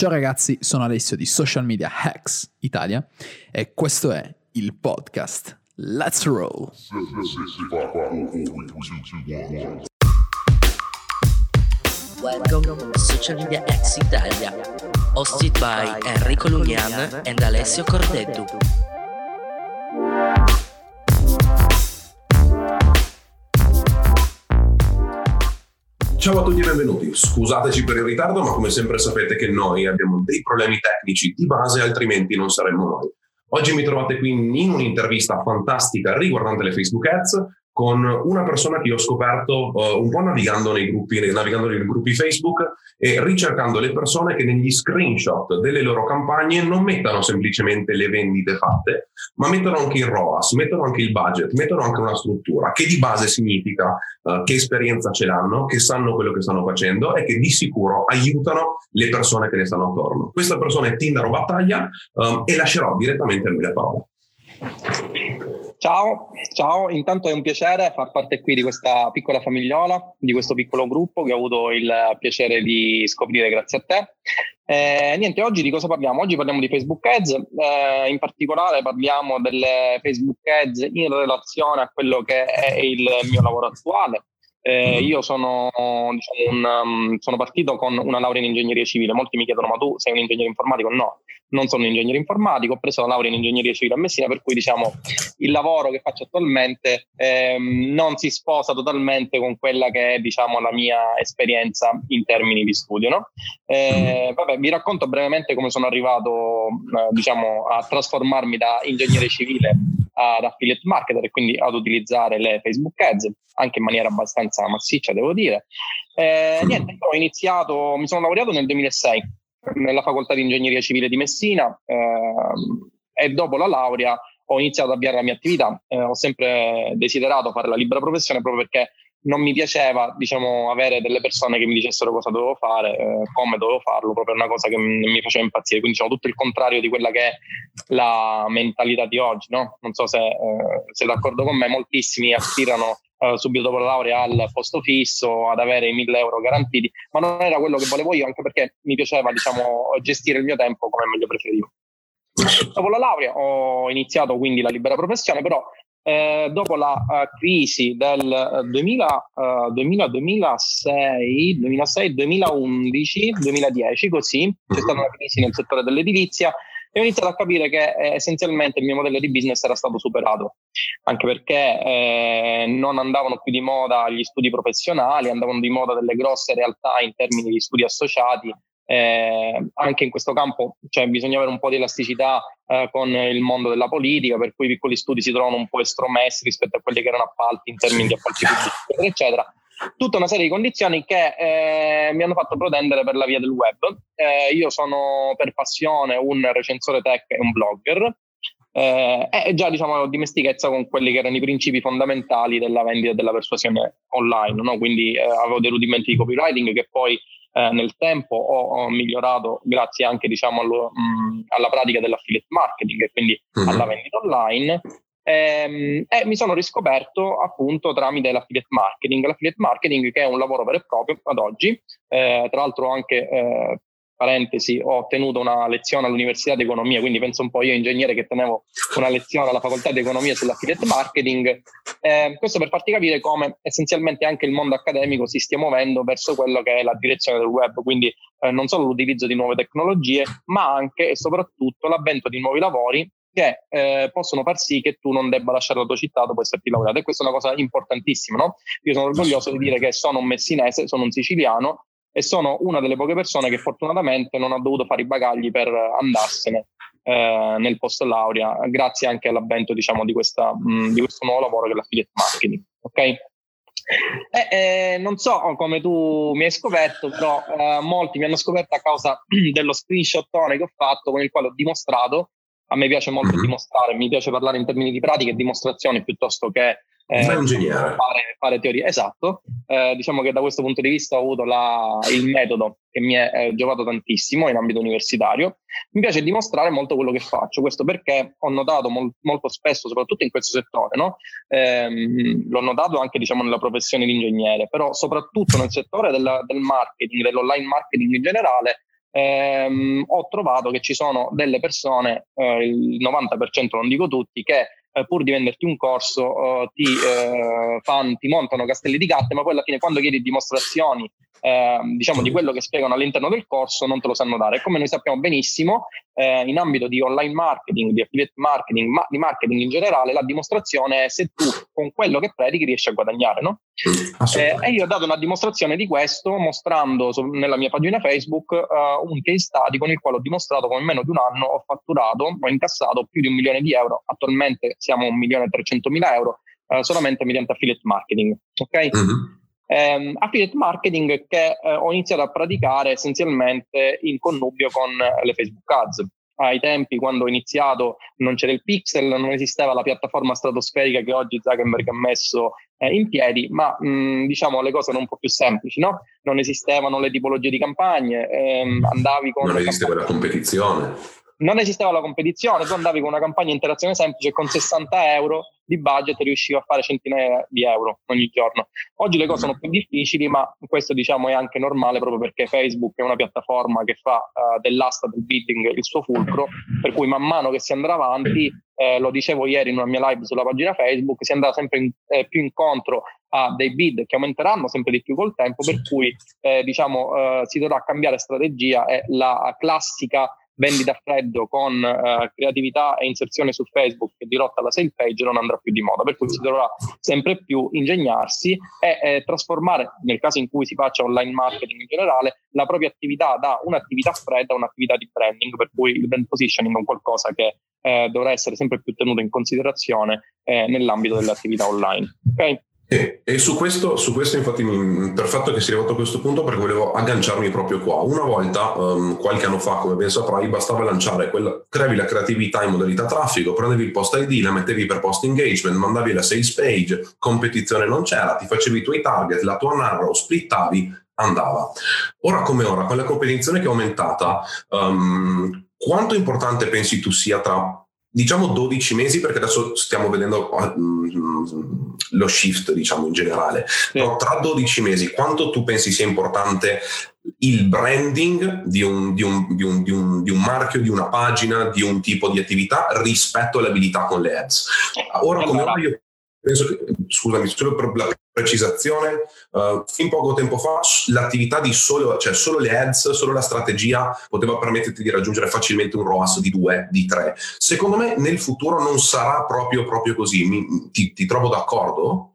Ciao ragazzi, sono Alessio di Social Media Hacks Italia e questo è il podcast Let's Roll. Welcome to Social Media Hacks Italia, hosted by Enrico Lugnan and Alessio Cordeddu. Ciao a tutti e benvenuti. Scusateci per il ritardo, ma come sempre sapete che noi abbiamo dei problemi tecnici di base, altrimenti non saremmo noi. Oggi mi trovate qui in un'intervista fantastica riguardante le Facebook Ads con una persona che ho scoperto uh, un po' navigando nei, gruppi, navigando nei gruppi Facebook e ricercando le persone che negli screenshot delle loro campagne non mettano semplicemente le vendite fatte, ma mettono anche il ROAS, mettono anche il budget, mettono anche una struttura che di base significa uh, che esperienza ce l'hanno, che sanno quello che stanno facendo e che di sicuro aiutano le persone che ne stanno attorno. Questa persona è Tindaro Battaglia um, e lascerò direttamente a lui la parola. Ciao, ciao, intanto è un piacere far parte qui di questa piccola famigliola, di questo piccolo gruppo che ho avuto il piacere di scoprire grazie a te. Eh, niente, oggi di cosa parliamo? Oggi parliamo di Facebook Ads, eh, in particolare parliamo delle Facebook Ads in relazione a quello che è il mio lavoro attuale, eh, mm-hmm. io sono, diciamo, un, um, sono, partito con una laurea in ingegneria civile. Molti mi chiedono: ma tu sei un ingegnere informatico? No, non sono un ingegnere informatico. Ho preso la laurea in ingegneria civile a Messina, per cui diciamo il lavoro che faccio attualmente ehm, non si sposa totalmente con quella che è diciamo, la mia esperienza in termini di studio. No? Eh, mm-hmm. vabbè, vi racconto brevemente come sono arrivato eh, diciamo, a trasformarmi da ingegnere civile ad affiliate marketer e quindi ad utilizzare le Facebook Ads anche in maniera abbastanza massiccia, devo dire. Eh, niente, ho iniziato, mi sono laureato nel 2006 nella facoltà di ingegneria civile di Messina eh, e dopo la laurea ho iniziato ad avviare la mia attività. Eh, ho sempre desiderato fare la libera professione proprio perché non mi piaceva diciamo, avere delle persone che mi dicessero cosa dovevo fare, eh, come dovevo farlo, proprio una cosa che mi, mi faceva impazzire. Quindi diciamo tutto il contrario di quella che è la mentalità di oggi. No? Non so se eh, sei d'accordo con me, moltissimi aspirano eh, subito dopo la laurea al posto fisso, ad avere i 1000 euro garantiti, ma non era quello che volevo io, anche perché mi piaceva diciamo, gestire il mio tempo come meglio preferivo. Dopo la laurea ho iniziato quindi la libera professione, però eh, dopo la uh, crisi del 2000, uh, 2000, 2006, 2006, 2011, 2010, così, c'è mhm. stata una crisi nel settore dell'edilizia e ho iniziato a capire che eh, essenzialmente il mio modello di business era stato superato, anche perché eh, non andavano più di moda gli studi professionali, andavano di moda delle grosse realtà in termini di studi associati eh, anche in questo campo cioè, bisogna avere un po' di elasticità eh, con il mondo della politica, per cui i piccoli studi si trovano un po' estromessi rispetto a quelli che erano appalti in termini di appalti pubblici, eccetera, eccetera. Tutta una serie di condizioni che eh, mi hanno fatto protendere per la via del web. Eh, io sono per passione un recensore tech e un blogger. Eh, e già diciamo ho dimestichezza con quelli che erano i principi fondamentali della vendita e della persuasione online, no? quindi eh, avevo dei rudimenti di copywriting che poi eh, nel tempo ho, ho, migliorato grazie anche diciamo, allo, mh, alla pratica dell'affiliate marketing e quindi mm-hmm. alla vendita online. Ehm, e mi sono riscoperto appunto tramite l'affiliate marketing, l'affiliate marketing che è un lavoro vero e proprio ad oggi, eh, tra l'altro anche eh, parentesi, ho ottenuto una lezione all'Università di Economia, quindi penso un po' io ingegnere che tenevo una lezione alla Facoltà di Economia sull'affiliate marketing. Eh, questo per farti capire come essenzialmente anche il mondo accademico si stia muovendo verso quello che è la direzione del web, quindi eh, non solo l'utilizzo di nuove tecnologie, ma anche e soprattutto l'avvento di nuovi lavori che eh, possono far sì che tu non debba lasciare la tua città dopo esserti laureato e questa è una cosa importantissima, no? Io sono orgoglioso di dire che sono un messinese, sono un siciliano e sono una delle poche persone che fortunatamente non ha dovuto fare i bagagli per andarsene eh, nel post laurea, grazie anche all'avvento diciamo, di, questa, mh, di questo nuovo lavoro che è l'affiliate marketing. Okay? Eh, eh, non so come tu mi hai scoperto, però eh, molti mi hanno scoperto a causa dello screenshot che ho fatto con il quale ho dimostrato. A me piace molto mm-hmm. dimostrare, mi piace parlare in termini di pratiche e dimostrazioni piuttosto che eh, fare, fare, teoria. Esatto, eh, diciamo che da questo punto di vista ho avuto la, il metodo che mi è eh, giovato tantissimo in ambito universitario. Mi piace dimostrare molto quello che faccio, questo perché ho notato mol, molto spesso, soprattutto in questo settore, no? ehm, l'ho notato anche diciamo, nella professione di ingegnere, però soprattutto nel settore della, del marketing, dell'online marketing in generale, ehm, ho trovato che ci sono delle persone, eh, il 90% non dico tutti, che eh, pur di venderti un corso eh, ti, fan, ti montano castelli di carte, ma poi alla fine quando chiedi dimostrazioni eh, diciamo di quello che spiegano all'interno del corso non te lo sanno dare. Come noi sappiamo benissimo, eh, in ambito di online marketing, di affiliate marketing, ma di marketing in generale, la dimostrazione è se tu con quello che predichi riesci a guadagnare, no? Eh, e io ho dato una dimostrazione di questo mostrando su, nella mia pagina Facebook uh, un case study con il quale ho dimostrato come in meno di un anno ho fatturato, ho incassato più di un milione di euro, attualmente siamo a un milione e trecentomila euro uh, solamente mediante affiliate marketing. Ok? Mm-hmm ehm, affiliate marketing che eh, ho iniziato a praticare essenzialmente in connubio con eh, le Facebook Ads. Ai tempi, quando ho iniziato, non c'era il pixel, non esisteva la piattaforma stratosferica che oggi Zuckerberg ha messo eh, in piedi, ma mh, diciamo le cose erano un po' più semplici, no? Non esistevano le tipologie di campagne, ehm, andavi con... Non esisteva la competizione non esisteva la competizione, tu andavi con una campagna interazione semplice con 60 euro di budget riuscivi a fare centinaia di euro ogni giorno. Oggi le cose sono più difficili, ma questo diciamo è anche normale proprio perché Facebook è una piattaforma che fa uh, dell'asta del bidding il suo fulcro, per cui man mano che si andrà avanti, eh, lo dicevo ieri in una mia live sulla pagina Facebook, si andrà sempre in, eh, più incontro a dei bid che aumenteranno sempre di più col tempo, per cui eh, diciamo eh, si dovrà cambiare strategia e la classica vendita a freddo con uh, creatività e inserzione su Facebook dirotta alla sale page non andrà più di moda, per cui si dovrà sempre più ingegnarsi e eh, trasformare, nel caso in cui si faccia online marketing in generale, la propria attività da un'attività fredda a un'attività di branding, per cui il brand positioning è un qualcosa che eh, dovrà essere sempre più tenuto in considerazione eh, nell'ambito delle attività online. Okay? E, e su, questo, su, questo, infatti, perfetto che sia arrivato a questo punto perché volevo agganciarmi proprio qua. Una volta, um, qualche anno fa, come ben saprai, bastava lanciare quella, creavi la creatività in modalità traffico, prendevi il post ID, la mettevi per post engagement, mandavi la sales page, competizione non c'era, ti facevi i tuoi target, la tua narrow, splittavi, andava. Ora come ora, con la competizione che è aumentata, um, quanto importante pensi tu sia tra diciamo 12 mesi perché adesso stiamo vedendo uh, lo shift diciamo in generale sì. però tra 12 mesi quanto tu pensi sia importante il branding di un, di, un, di, un, di un, marchio, di una pagina, di un tipo di attività rispetto alle abilità con le ads. Ora come ora io penso che, scusami, solo per la precisazione, uh, fin poco tempo fa l'attività di solo, cioè solo le ads, solo la strategia poteva permetterti di raggiungere facilmente un ROAS di 2, di 3. Secondo me nel futuro non sarà proprio, proprio così. Mi, ti, ti trovo d'accordo?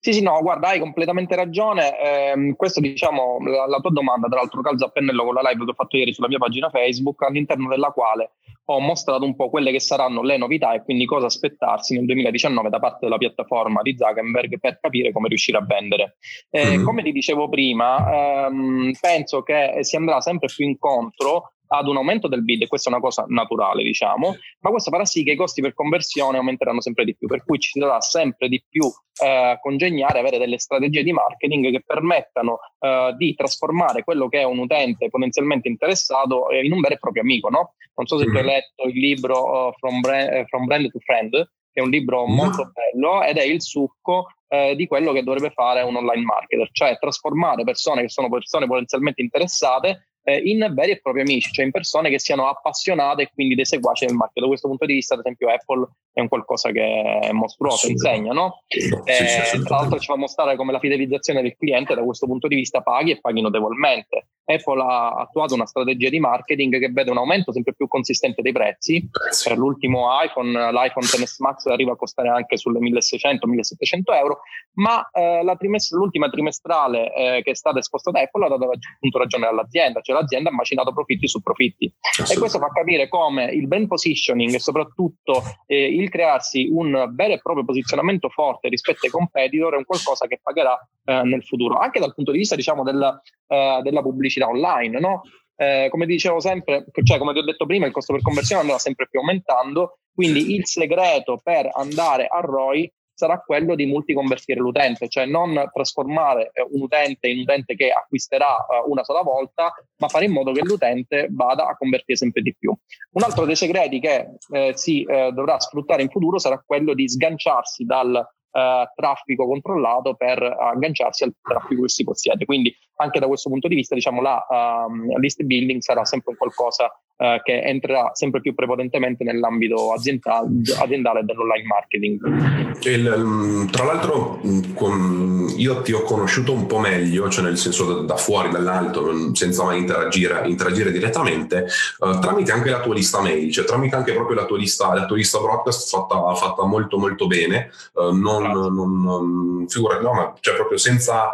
Sì, sì, no, guarda, hai completamente ragione. Eh, questo, diciamo, la, la, tua domanda, tra l'altro, calza a pennello con la live che ho fatto ieri sulla mia pagina Facebook, all'interno della quale ho mostrato un po' quelle che saranno le novità e quindi cosa aspettarsi nel 2019 da parte della piattaforma di Zuckerberg per capire come riuscire a vendere. Eh, mm-hmm. Come ti dicevo prima, ehm, penso che si andrà sempre più incontro ad un aumento del bid e questa è una cosa naturale diciamo ma questo farà sì che i costi per conversione aumenteranno sempre di più per cui ci dovrà sempre di più eh, congegnare avere delle strategie di marketing che permettano eh, di trasformare quello che è un utente potenzialmente interessato eh, in un vero e proprio amico no? non so se tu hai mm-hmm. letto il libro uh, From, Brand, eh, From, Brand, to Friend che è un libro mm-hmm. molto bello ed è il succo eh, di quello che dovrebbe fare un online marketer, cioè trasformare persone che sono persone potenzialmente interessate eh, in veri e propri amici, cioè in persone che siano appassionate e quindi dei seguaci del marchio. Da questo punto di vista, ad esempio, Apple è un qualcosa che è mostruoso, insegna, no? Eh, tra l'altro ci fa mostrare come la fidelizzazione del cliente da questo punto di vista paghi e paghi notevolmente. Apple ha attuato una strategia di marketing che vede un aumento sempre più consistente dei prezzi. Per l'ultimo iPhone, l'iPhone XS Max arriva a costare anche sulle 1600-1700 euro, ma eh, trimest- l'ultima trimestrale eh, che è stata esposta da Apple ha dato appunto ragione all'azienda, cioè l'azienda ha macinato profitti su profitti. E questo fa capire come il brand positioning e soprattutto eh, il crearsi un vero e proprio posizionamento forte rispetto ai competitor è un qualcosa che pagherà eh, nel futuro, anche dal punto di vista diciamo del, eh, della pubblicità online, no? Eh, come dicevo sempre, cioè come ti ho detto prima, il costo per conversione andrà sempre più aumentando, quindi il segreto per andare a ROI sarà quello di multiconvertire l'utente, cioè non trasformare eh, un utente in un utente che acquisterà uh, una sola volta, ma fare in modo che l'utente vada a convertire sempre di più. Un altro dei segreti che eh, si eh, dovrà sfruttare in futuro sarà quello di sganciarsi dal uh, traffico controllato per agganciarsi al traffico che si possiede. Quindi anche da questo punto di vista diciamo la um, list building sarà sempre un qualcosa uh, che entrerà sempre più prepotentemente nell'ambito aziendale, aziendale dell'online marketing. Il, mm, tra l'altro con, io ti ho conosciuto un po' meglio, cioè nel senso da, fuori, dall'alto, senza mai interagire, interagire direttamente, uh, tramite anche la tua lista mail, cioè tramite anche proprio la tua lista, la tua lista broadcast fatta, fatta molto molto bene, uh, non, non, non figura, no, ma cioè proprio senza,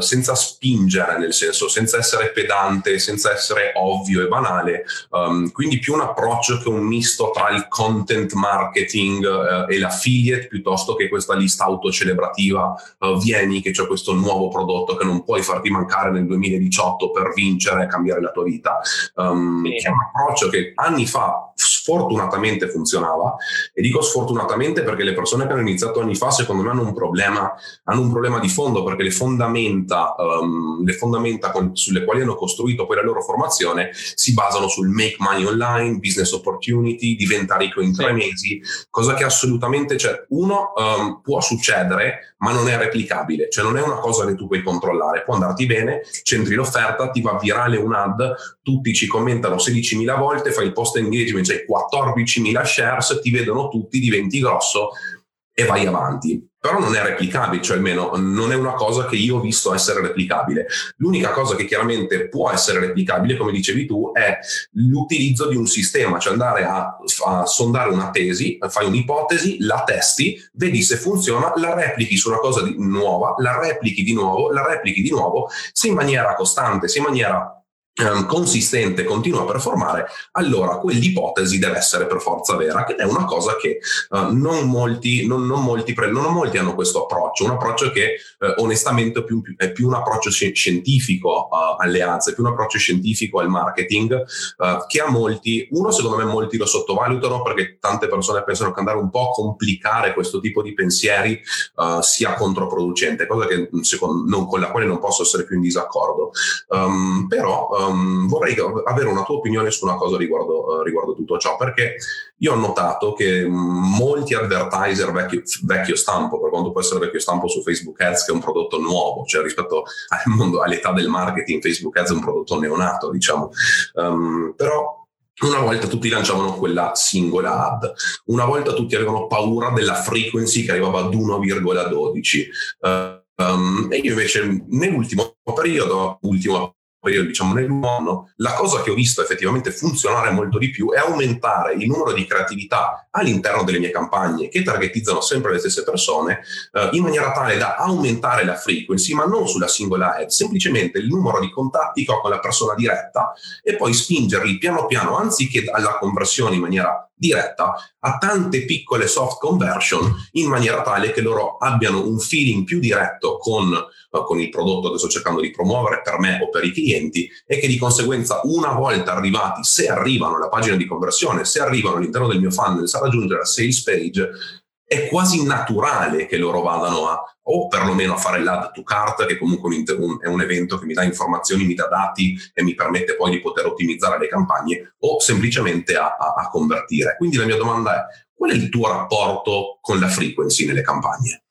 senza spingere nel senso senza essere pedante, senza essere ovvio e banale, um, quindi più un approccio che un misto tra il content marketing uh, e l'affiliate piuttosto che questa lista autocelebrativa uh, vieni che c'è questo nuovo prodotto che non puoi farti mancare nel 2018 per vincere e cambiare la tua vita. Um, sì. Che è un approccio che anni fa sfortunatamente funzionava e dico sfortunatamente perché le persone che hanno iniziato anni fa secondo me hanno un problema, hanno un problema di fondo perché le fondamenta, um, le fondamenta con, sulle quali hanno costruito poi la loro formazione si basano sul make money online, business opportunity, diventare ricco in tre sì. mesi, cosa che assolutamente, cioè uno um, può succedere ma non è replicabile, cioè non è una cosa che tu puoi controllare, può andarti bene, centri l'offerta, ti va virale un ad, tutti ci commentano 16.000 volte, fai il post engagement, c'hai 14.000 shares, ti vedono tutti, diventi grosso e vai avanti. Però non è replicabile, cioè almeno non è una cosa che io ho visto essere replicabile. L'unica cosa che chiaramente può essere replicabile, come dicevi tu, è l'utilizzo di un sistema, cioè andare a, a sondare una tesi, fai un'ipotesi, la testi, vedi se funziona, la replichi su una cosa di, nuova, la replichi di nuovo, la replichi di nuovo, se in maniera costante, se in maniera Ehm, consistente continua a performare, allora quell'ipotesi deve essere per forza vera, che è una cosa che uh, non, molti, non, non, molti pre- non molti hanno questo approccio, un approccio che uh, onestamente è più, è più, un approccio scientifico uh, alle è più un approccio scientifico al marketing, che a molti, uno secondo me molti lo sottovalutano perché tante persone pensano che andare un po' a complicare questo tipo di pensieri sia controproducente, cosa che, secondo, con la quale non posso essere più in disaccordo. Um, però um, vorrei avere una tua opinione su una cosa riguardo, uh, riguardo, tutto ciò, perché io ho notato che molti advertiser vecchio, vecchio, stampo, per quanto può essere vecchio stampo su Facebook Ads, che è un prodotto nuovo, cioè rispetto al mondo, all'età del marketing, Facebook Ads è un prodotto neonato, diciamo, um, però una volta tutti lanciavano quella singola ad, una volta tutti avevano paura della frequency che arrivava ad 1,12. Uh, Um, e io invece nell'ultimo periodo, ultimo periodo diciamo nell'anno, la cosa che ho visto effettivamente funzionare molto di più è aumentare il numero di creatività all'interno delle mie campagne che targetizzano sempre le stesse persone eh, in maniera tale da aumentare la frequency ma non sulla singola ad, semplicemente il numero di contatti che ho con la persona diretta e poi spingerli piano piano anziché alla conversione in maniera diretta a tante piccole soft conversion in maniera tale che loro abbiano un feeling più diretto con, uh, con il prodotto che sto cercando di promuovere per me o per i clienti e che di conseguenza una volta arrivati, se arrivano alla pagina di conversione, se arrivano all'interno del mio funnel, sa raggiungere la sales page, è quasi naturale che loro vadano a o perlomeno a fare l'add to cart, che comunque è un evento che mi dà informazioni, mi dà dati e mi permette poi di poter ottimizzare le campagne, o semplicemente a, a, a convertire. Quindi la mia domanda è, qual è il tuo rapporto con la frequency nelle campagne?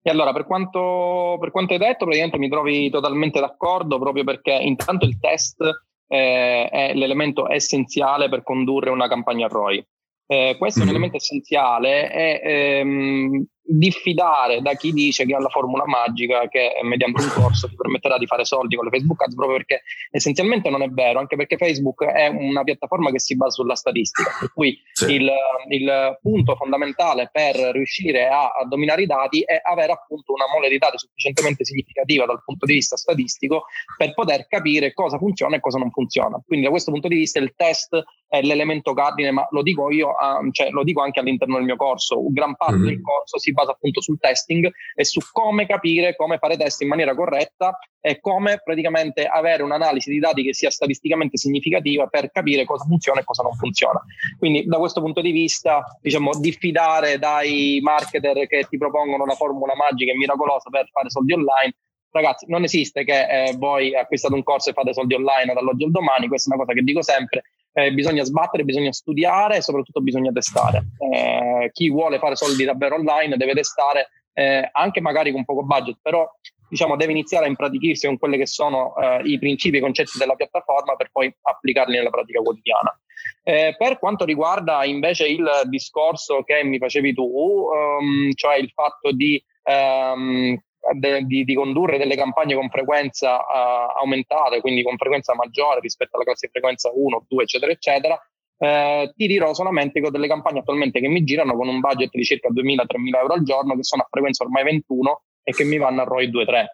E allora, per quanto, per quanto hai detto, praticamente mi trovi totalmente d'accordo, proprio perché intanto il test eh, è l'elemento essenziale per condurre una campagna ROI. Eh, questo è un elemento essenziale e ehm, diffidare da chi dice che ha la formula magica che mediante un corso ti permetterà di fare soldi con le Facebook Ads proprio perché essenzialmente non è vero, anche perché Facebook è una piattaforma che si basa sulla statistica, per cui sì. il, il, punto fondamentale per riuscire a, a, dominare i dati è avere appunto una mole di dati sufficientemente significativa dal punto di vista statistico per poter capire cosa funziona e cosa non funziona. Quindi da questo punto di vista il test è l'elemento cardine, ma lo dico io, cioè, lo dico anche all'interno del mio corso, gran parte mm-hmm. del corso si basa appunto sul testing e su come capire come fare test in maniera corretta e come praticamente avere un'analisi di dati che sia statisticamente significativa per capire cosa funziona e cosa non funziona. Quindi da questo punto di vista, diciamo, diffidare dai marketer che ti propongono una formula magica e miracolosa per fare soldi online ragazzi, non esiste che eh, voi acquistate un corso e fate soldi online dall'oggi al domani, questa è una cosa che dico sempre, eh, bisogna sbattere, bisogna studiare e soprattutto bisogna testare. Eh, chi vuole fare soldi davvero online deve testare eh, anche magari con poco budget, però diciamo deve iniziare a impratichirsi con quelli che sono eh, i principi e i concetti della piattaforma per poi applicarli nella pratica quotidiana. Eh, per quanto riguarda invece il discorso che mi facevi tu, um, cioè il fatto di um, de, di, di, condurre delle campagne con frequenza uh, aumentata, quindi con frequenza maggiore rispetto alla classe frequenza 1, 2, eccetera, eccetera, eh, ti dirò solamente che ho delle campagne attualmente che mi girano con un budget di circa 2.000-3.000 euro al giorno, che sono a frequenza ormai 21 e che mi vanno a ROI 2-3.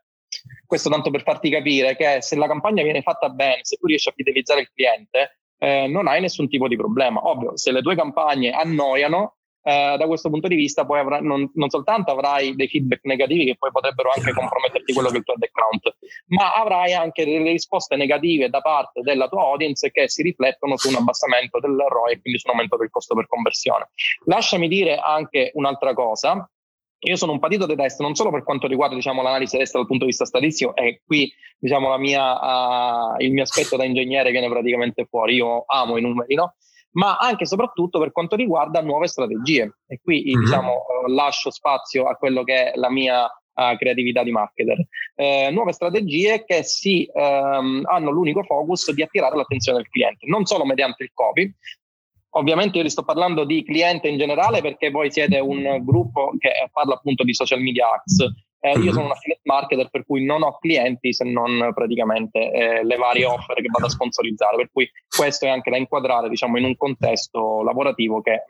Questo tanto per farti capire che se la campagna viene fatta bene, se tu riesci a fidelizzare il cliente, eh, non hai nessun tipo di problema. Ovvio, se le tue campagne annoiano, eh, da questo punto di vista poi avrai, non, non, soltanto avrai dei feedback negativi che poi potrebbero anche comprometterti quello che è il tuo ad account, ma avrai anche delle risposte negative da parte della tua audience che si riflettono su un abbassamento del ROI e quindi su un aumento del costo per conversione. Lasciami dire anche un'altra cosa, io sono un patito di test non solo per quanto riguarda diciamo, l'analisi destra dal punto di vista statistico, e qui diciamo, mia, uh, il mio aspetto da ingegnere viene praticamente fuori. Io amo i numeri, no? Ma anche e soprattutto per quanto riguarda nuove strategie. E qui mm-hmm. diciamo, eh, lascio spazio a quello che è la mia uh, creatività di marketer. Eh, nuove strategie che si um, hanno l'unico focus di attirare l'attenzione del cliente, non solo mediante il copy. Ovviamente io vi sto parlando di cliente in generale perché voi siete un gruppo che parla appunto di social media ads eh, io sono un affiliate marketer per cui non ho clienti se non praticamente eh, le varie offer che vado a sponsorizzare, per cui questo è anche da inquadrare diciamo, in un contesto lavorativo che eh,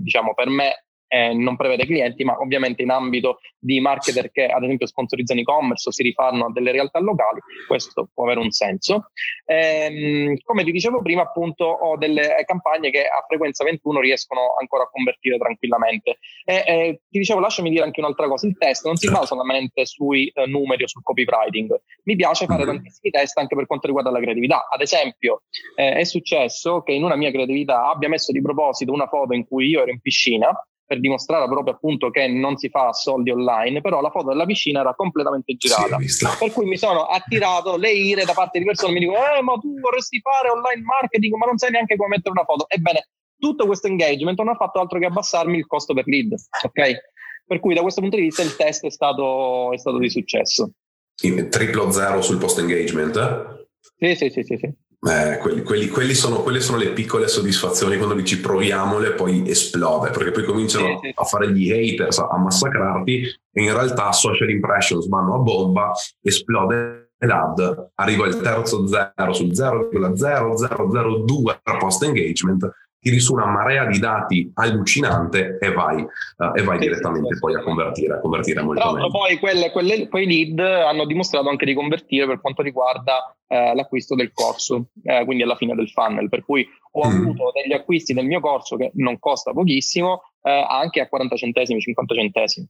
diciamo, per me eh, non prevede clienti, ma ovviamente in ambito di marketer che ad esempio sponsorizzano e-commerce o si rifanno a delle realtà locali, questo può avere un senso. Ehm, come ti dicevo prima, appunto, ho delle campagne che a frequenza 21 riescono ancora a convertire tranquillamente. E, e ti dicevo, lasciami dire anche un'altra cosa, il test non si basa solamente sui eh, numeri o sul copywriting, mi piace fare mm-hmm. tantissimi test anche per quanto riguarda la creatività. Ad esempio, eh, è successo che in una mia creatività abbia messo di proposito una foto in cui io ero in piscina per dimostrare proprio appunto che non si fa soldi online, però la foto della piscina era completamente girata. Sì, per cui mi sono attirato le ire da parte di persone che mi dicono eh ma tu vorresti fare online marketing ma non sai neanche come mettere una foto. Ebbene, tutto questo engagement non ha fatto altro che abbassarmi il costo per lead, ok? Per cui da questo punto di vista il test è stato, è stato di successo. Triplo zero sul post engagement? Sì, sì, sì, sì. sì. Eh, quelli, quelli, quelli sono, quelle sono le piccole soddisfazioni quando dici proviamole poi esplode perché poi cominciano a fare gli haters a massacrarti e in realtà social impressions vanno a bomba esplode l'ad arriva il terzo zero sul 0,0002 per post engagement tiri su una marea di dati allucinante e vai, uh, e vai sì, direttamente sì, poi a convertire, a convertire molto Tra l'altro poi quelle, quelle, quei lead hanno dimostrato anche di convertire per quanto riguarda eh, l'acquisto del corso, eh, quindi alla fine del funnel, per cui ho mm. avuto degli acquisti nel mio corso che non costa pochissimo, eh, anche a 40 centesimi, 50 centesimi.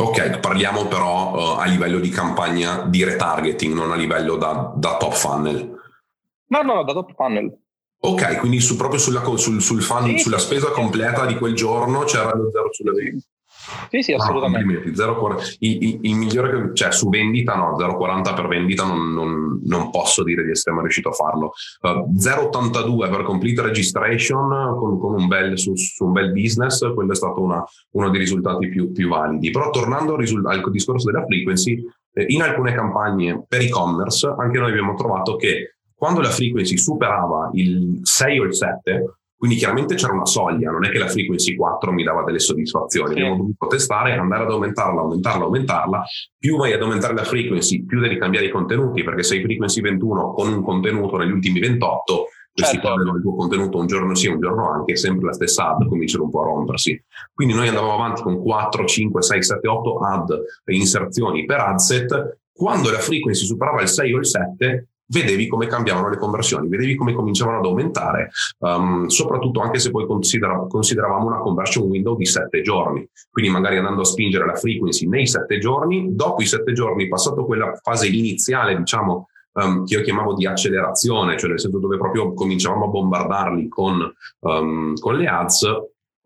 Ok, parliamo però uh, a livello di campagna di retargeting, non a livello da, da top funnel. No, no, no, da top funnel. Ok, quindi su, proprio sulla, sul, sul fan, sì, sulla spesa sì, completa di quel giorno c'era lo zero sulle vendite. Sì, sì, assolutamente. No, 0, il, il, il, migliore, cioè su vendita no, 0,40 per vendita non, non, non, posso dire di essere mai riuscito a farlo. Uh, 0,82 per complete registration con, con un bel, su, su, un bel business, quello è stato una, uno dei risultati più, più validi. Però tornando al, al discorso della frequency, eh, in alcune campagne per e-commerce anche noi abbiamo trovato che quando la frequency superava il 6 o il 7, quindi chiaramente c'era una soglia, non è che la frequency 4 mi dava delle soddisfazioni, sì. abbiamo dovuto testare, andare ad aumentarla, aumentarla, aumentarla, più vai ad aumentare la frequency, più devi cambiare i contenuti, perché se hai frequency 21 con un contenuto negli ultimi 28, questi certo. togliono il tuo contenuto un giorno sì, un giorno anche, sempre la stessa ad cominciano un po' a rompersi. Quindi noi andavamo avanti con 4, 5, 6, 7, 8 ad inserzioni per ad set, quando la frequency superava il 6 o il 7, vedevi come cambiavano le conversioni, vedevi come cominciavano ad aumentare, um, soprattutto anche se poi considera- consideravamo una conversion window di sette giorni, quindi magari andando a spingere la frequency nei sette giorni, dopo i sette giorni, passato quella fase iniziale, diciamo, um, che io chiamavo di accelerazione, cioè nel senso dove proprio cominciavamo a bombardarli con, um, con le ads,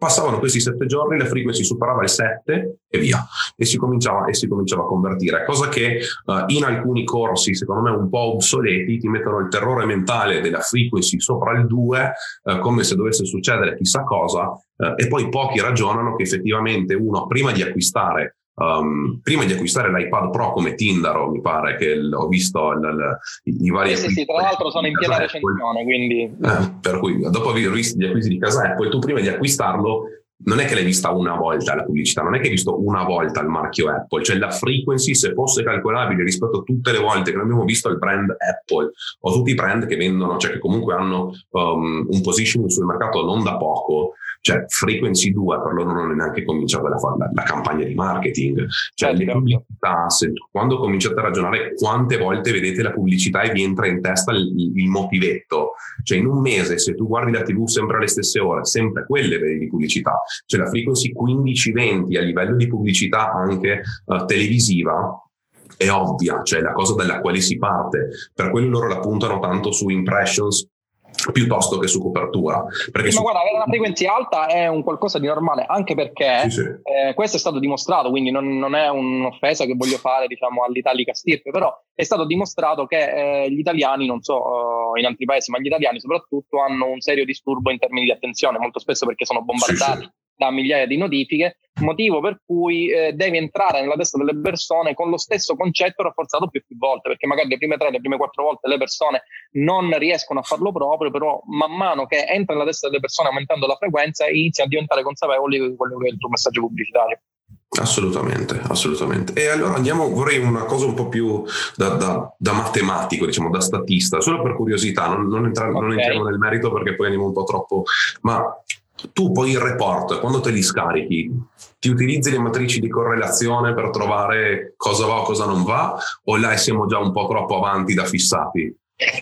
Passavano questi sette giorni, la frequency superava il 7 e via, e si cominciava, e si cominciava a convertire, cosa che uh, in alcuni corsi, secondo me un po' obsoleti, ti mettono il terrore mentale della frequency sopra il 2, uh, eh, come se dovesse succedere chissà cosa, uh, e poi pochi ragionano che effettivamente uno, prima di acquistare um, prima di acquistare l'iPad Pro come Tindaro, mi pare che l- ho visto l- l- i, i vari... Sì, sì, tra l'altro sono in piena recensione, quindi... Eh, per cui dopo aver visto gli acquisti di casa Apple, tu prima di acquistarlo non è che l'hai vista una volta la pubblicità, non è che hai visto una volta il marchio Apple, cioè la frequency se fosse calcolabile rispetto a tutte le volte che abbiamo visto il brand Apple o tutti i brand che vendono, cioè che comunque hanno um, un positioning sul mercato non da poco, cioè Frequency 2 per loro non è neanche cominciata la, la, la campagna di marketing, cioè certo, le pubblicità, se, quando cominciate a ragionare quante volte vedete la pubblicità e vi entra in testa il, il motivetto, cioè in un mese se tu guardi la tv sempre alle stesse ore, sempre quelle vedi di pubblicità, cioè la frequency 15-20 a livello di pubblicità anche uh, televisiva è ovvia, cioè la cosa dalla quale si parte. Per quello loro la puntano tanto su impressions piuttosto che su copertura. Perché sì, su... Ma guarda, avere una frequenza alta è un qualcosa di normale, anche perché sì, sì. Eh, questo è stato dimostrato, quindi non, non, è un'offesa che voglio fare diciamo, all'italica stirpe, però è stato dimostrato che eh, gli italiani, non so uh, in altri paesi, ma gli italiani soprattutto hanno un serio disturbo in termini di attenzione, molto spesso perché sono bombardati da migliaia di notifiche, motivo per cui eh, devi entrare nella testa delle persone con lo stesso concetto rafforzato più e più volte, perché magari le prime tre, le prime quattro volte le persone non riescono a farlo proprio, però man mano che entra nella testa delle persone aumentando la frequenza iniziano a diventare consapevoli di quello che è il tuo messaggio pubblicitario. Assolutamente, assolutamente. E allora andiamo, vorrei una cosa un po' più da, da, da matematico, diciamo, da statista, solo per curiosità, non, non, entra, okay. non entriamo nel merito perché poi andiamo un po' troppo, ma tu poi il report, quando te li scarichi, ti utilizzi le matrici di correlazione per trovare cosa va o cosa non va, o là siamo già un po' troppo avanti da fissati?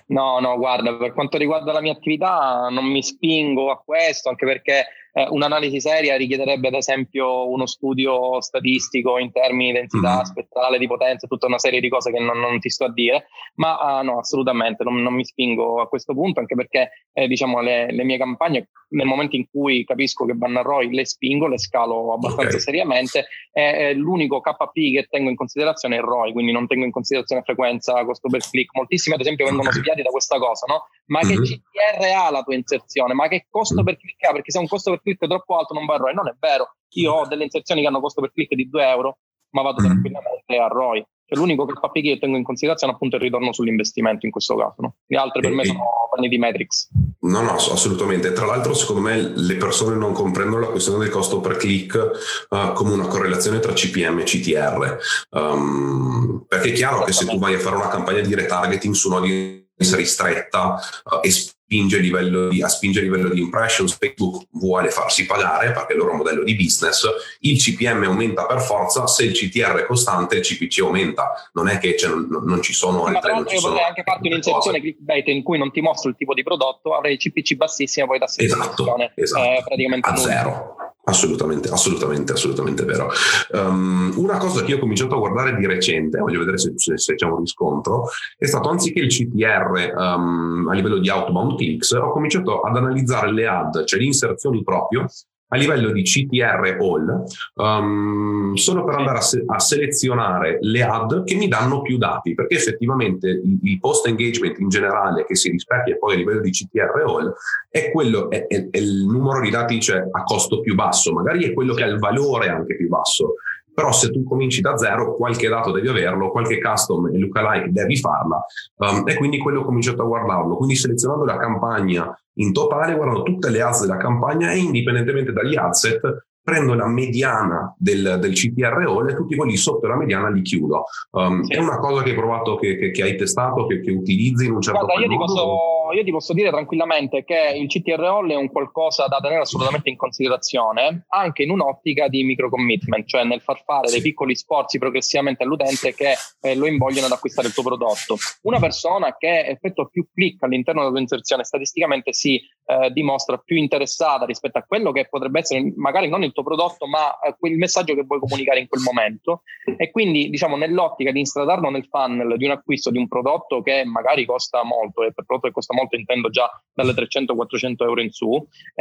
No, no, guarda, per quanto riguarda la mia attività non mi spingo a questo, anche perché eh, un'analisi seria richiederebbe ad esempio uno studio statistico in termini di densità mm. spettrale, di potenza, tutta una serie di cose che non, non ti sto a dire, ma uh, no, assolutamente non, non, mi spingo a questo punto, anche perché eh, diciamo le, le, mie campagne nel momento in cui capisco che vanno a ROI le spingo, le scalo abbastanza okay. seriamente e l'unico KP che tengo in considerazione è il ROI, quindi non tengo in considerazione frequenza, costo per click. Moltissimi ad esempio vengono okay. spiati da questa cosa, no? Ma mm-hmm. che CTR ha la tua inserzione? Ma che costo mm. per click ha? Perché se è un costo per click troppo alto non va a ROI. Non è vero. Io ho delle inserzioni che hanno costo per click di 2 euro, ma vado mm. tranquillamente a ROI. Cioè, l'unico che io tengo in considerazione è appunto il ritorno sull'investimento in questo caso. No? Le altre per e, me sono panni di Matrix. No, no, assolutamente. Tra l'altro, secondo me le persone non comprendono la questione del costo per click uh, come una correlazione tra CPM e CTR. Um, perché è chiaro che se tu vai a fare una campagna di retargeting su un'audience ristretta uh, e spinge a livello di, a spinge a livello di impressions, Facebook vuole farsi pagare perché è il loro modello di business, il CPM aumenta per forza, se il CTR è costante il CPC aumenta, non è che non, non, ci sono altre... Ma tra l'altro anche farti un'inserzione clickbait in cui non ti mostro il tipo di prodotto, avrei CPC bassissimo poi da esatto, esatto. Eh, praticamente a zero. Assolutamente, assolutamente, assolutamente vero. Um, una cosa che io ho cominciato a guardare di recente, voglio vedere se, se, se c'è un riscontro, è stato anziché il CTR um, a livello di outbound clicks, ho cominciato ad analizzare le ad, cioè le inserzioni proprio, a livello di CTR all, um, solo per andare a, se- a, selezionare le ad che mi danno più dati, perché effettivamente il, il, post engagement in generale che si rispecchia poi a livello di CTR all è quello, è, è, è il numero di dati cioè, a costo più basso, magari è quello che ha il valore anche più basso. Però se tu cominci da zero, qualche dato devi averlo, qualche custom e lookalike devi farla um, e quindi quello ho cominciato a guardarlo. Quindi selezionando la campagna in totale, guardando tutte le ads della campagna e indipendentemente dagli adset prendo la mediana del, del CTRO e tutti quelli sotto la mediana li chiudo. Um, sì. È una cosa che hai provato, che, che, che hai testato, che, che, utilizzi in un certo Guarda, io ti, posso, io ti, posso, dire tranquillamente che il CTRO è un qualcosa da tenere assolutamente in considerazione, anche in un'ottica di micro commitment, cioè nel far fare sì. dei piccoli sforzi progressivamente all'utente che eh, lo invogliono ad acquistare il tuo prodotto. Una persona che effettua più click all'interno della tua inserzione statisticamente si eh, dimostra più interessata rispetto a quello che potrebbe essere magari non il il tuo prodotto, ma eh, quel messaggio che vuoi comunicare in quel momento. E quindi, diciamo, nell'ottica di instradarlo nel funnel di un acquisto di un prodotto che magari costa molto, e per prodotto che costa molto intendo già dalle 300-400 euro in su,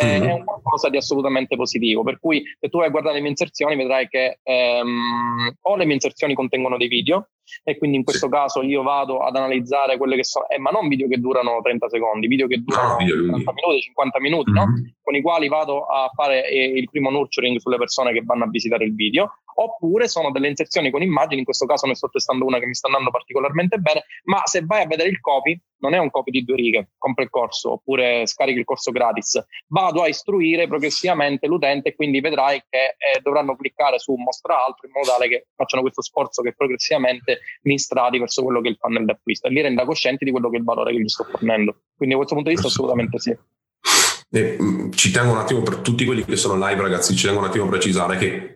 mm-hmm. è un qualcosa di assolutamente positivo. Per cui, se tu vai a guardare le mie inserzioni, vedrai che ehm, o le mie inserzioni contengono dei video, e quindi in questo caso io vado ad analizzare quelle che sono, eh, ma non video che durano 30 secondi, video che durano no, video 40 minuti, 50 minuti, mm-hmm. no? con i quali vado a fare eh, il primo nurturing sulle persone che vanno a visitare il video, oppure sono delle inserzioni con immagini, in questo caso ne sto testando una che mi sta andando particolarmente bene, ma se vai a vedere il copy, non è un copy di due righe, compra il corso oppure scarichi il corso gratis, vado a istruire progressivamente l'utente e quindi vedrai che eh, dovranno cliccare su mostra altro in modo tale che facciano questo sforzo che progressivamente li stradi verso quello che è il funnel d'acquisto e li renda coscienti di quello che è il valore che gli sto fornendo. Quindi da questo punto di vista assolutamente sì. E, mm, ci tengo un attimo per tutti quelli che sono live, ragazzi, ci tengo un attimo a precisare che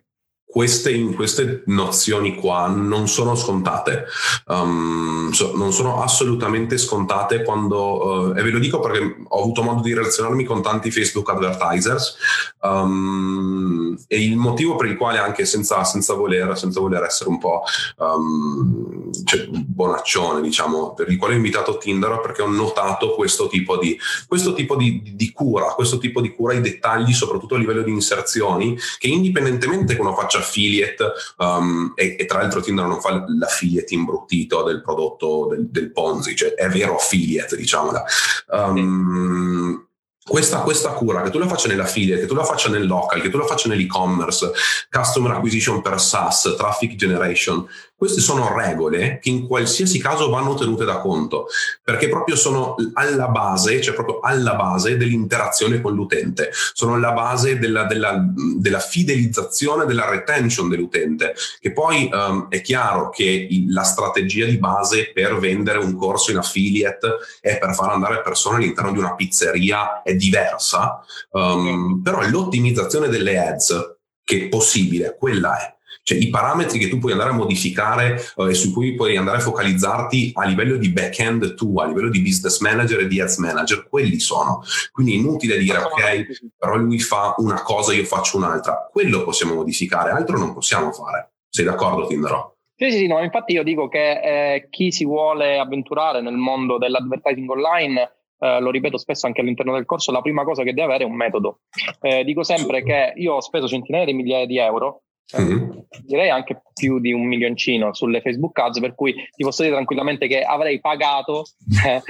queste, queste, nozioni qua non sono scontate, um, so, non sono assolutamente scontate quando, uh, e ve lo dico perché ho avuto modo di relazionarmi con tanti Facebook advertisers. Um, e il motivo per il quale anche senza, senza, voler, senza voler, essere un po' um, cioè, bonaccione, diciamo, per il quale ho invitato Tinder perché ho notato questo tipo di, questo tipo di, di cura, questo tipo di cura, i dettagli, soprattutto a livello di inserzioni, che indipendentemente che uno faccia affiliate um, e, e, tra l'altro Tinder non fa l'affiliate imbruttito del prodotto del, del Ponzi, cioè è vero affiliate diciamola. Um, questa, questa, cura, che tu la faccia nell'affiliate, che tu la faccia nel local, che tu la faccia nell'e-commerce, customer acquisition per SaaS, traffic generation, queste sono regole che in qualsiasi caso vanno tenute da conto, perché proprio sono alla base, cioè proprio alla base dell'interazione con l'utente, sono alla base della, della, della fidelizzazione, della retention dell'utente, che poi um, è chiaro che la strategia di base per vendere un corso in affiliate e per far andare persone all'interno di una pizzeria è diversa, um, però l'ottimizzazione delle ads che è possibile, quella è cioè i parametri che tu puoi andare a modificare eh, e su cui puoi andare a focalizzarti a livello di back-end tu, a livello di business manager e di ads manager, quelli sono. Quindi è inutile dire ok, però lui fa una cosa, io faccio un'altra. Quello possiamo modificare, altro non possiamo fare. Sei d'accordo, Tinderò? Sì, sì, sì, no, infatti io dico che eh, chi si vuole avventurare nel mondo dell'advertising online eh, lo ripeto spesso anche all'interno del corso, la prima cosa che deve avere è un metodo. Eh, dico sempre che io ho speso centinaia di migliaia di euro Mm-hmm. Direi anche più di un milioncino sulle Facebook Ads, per cui ti posso dire tranquillamente che avrei pagato eh,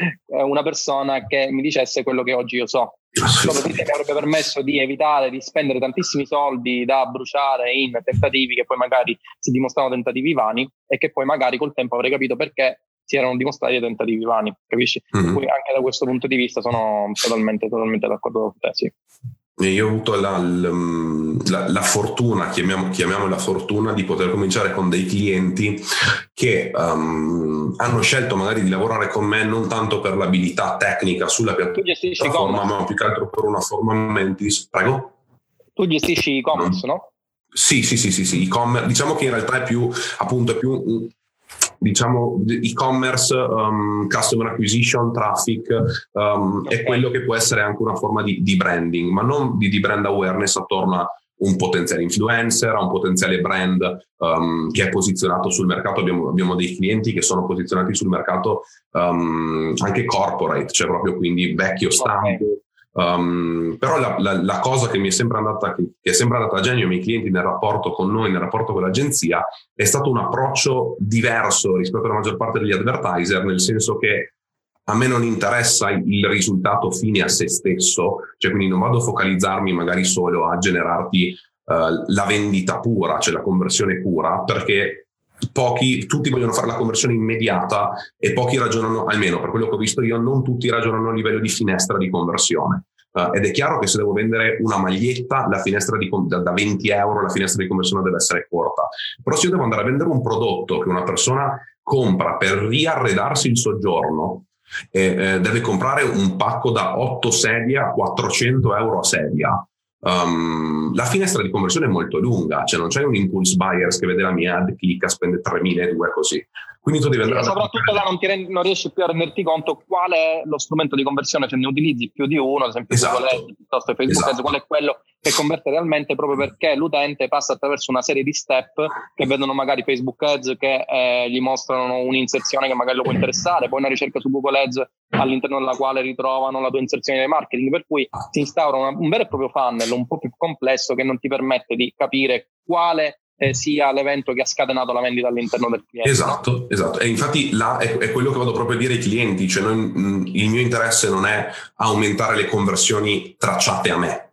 una persona che mi dicesse quello che oggi io so. Soprattutto mi avrebbe permesso di evitare di spendere tantissimi soldi da bruciare in tentativi che poi magari si dimostravano tentativi vani e che poi magari col tempo avrei capito perché si erano dimostrati tentativi vani, capisci? Mm-hmm. Anche da questo punto di vista sono totalmente, totalmente d'accordo con te, sì. Io ho avuto la, la, la fortuna, chiamiamo, chiamiamola fortuna, di poter cominciare con dei clienti che um, hanno scelto magari di lavorare con me non tanto per l'abilità tecnica sulla piattaforma, ma più che altro per una forma mentis. Prego? Tu gestisci e-commerce, no? no? Sì, sì, sì, sì, sì, e-commerce. Diciamo che in realtà è più, appunto, è più diciamo e-commerce, um, customer acquisition, traffic, um, okay. è quello che può essere anche una forma di, di branding, ma non di, di, brand awareness attorno a un potenziale influencer, a un potenziale brand um, che è posizionato sul mercato. Abbiamo, abbiamo, dei clienti che sono posizionati sul mercato um, anche corporate, cioè proprio quindi vecchio stampo. Um, però la, la, la, cosa che mi è sempre andata, che, che è sempre andata a genio ai miei clienti nel rapporto con noi, nel rapporto con l'agenzia, è stato un approccio diverso rispetto alla maggior parte degli advertiser, nel senso che a me non interessa il risultato fine a se stesso, cioè quindi non vado a focalizzarmi magari solo a generarti uh, la vendita pura, cioè la conversione pura, perché pochi, tutti vogliono fare la conversione immediata e pochi ragionano, almeno per quello che ho visto io, non tutti ragionano a livello di finestra di conversione. Uh, ed è chiaro che se devo vendere una maglietta, la finestra di, da, da 20 euro, la finestra di conversione deve essere corta. Però se io devo andare a vendere un prodotto che una persona compra per riarredarsi il soggiorno, eh, eh, deve comprare un pacco da 8 sedie a 400 euro a sedia, Um, la finestra di conversione è molto lunga, cioè non c'è un impulse buyers che vede la mia ad, clicca, spende 3.000 così. Quindi tu devi andare sì, soprattutto là non, rend- non, riesci più a renderti conto qual è lo strumento di conversione, se ne utilizzi più di uno, ad esempio esatto. Google piuttosto che Facebook, esatto. qual è quello che converte realmente proprio perché l'utente passa attraverso una serie di step che vedono magari Facebook Ads che eh, gli mostrano un'inserzione che magari lo può interessare, poi una ricerca su Google Ads all'interno della quale ritrovano la tua inserzione nei marketing, per cui si instaura una, un vero e proprio funnel un po' più complesso che non ti permette di capire quale eh, sia l'evento che ha scatenato la vendita all'interno del cliente. Esatto, esatto. E infatti là è, è, quello che vado proprio a dire ai clienti, cioè noi, il mio interesse non è aumentare le conversioni tracciate a me,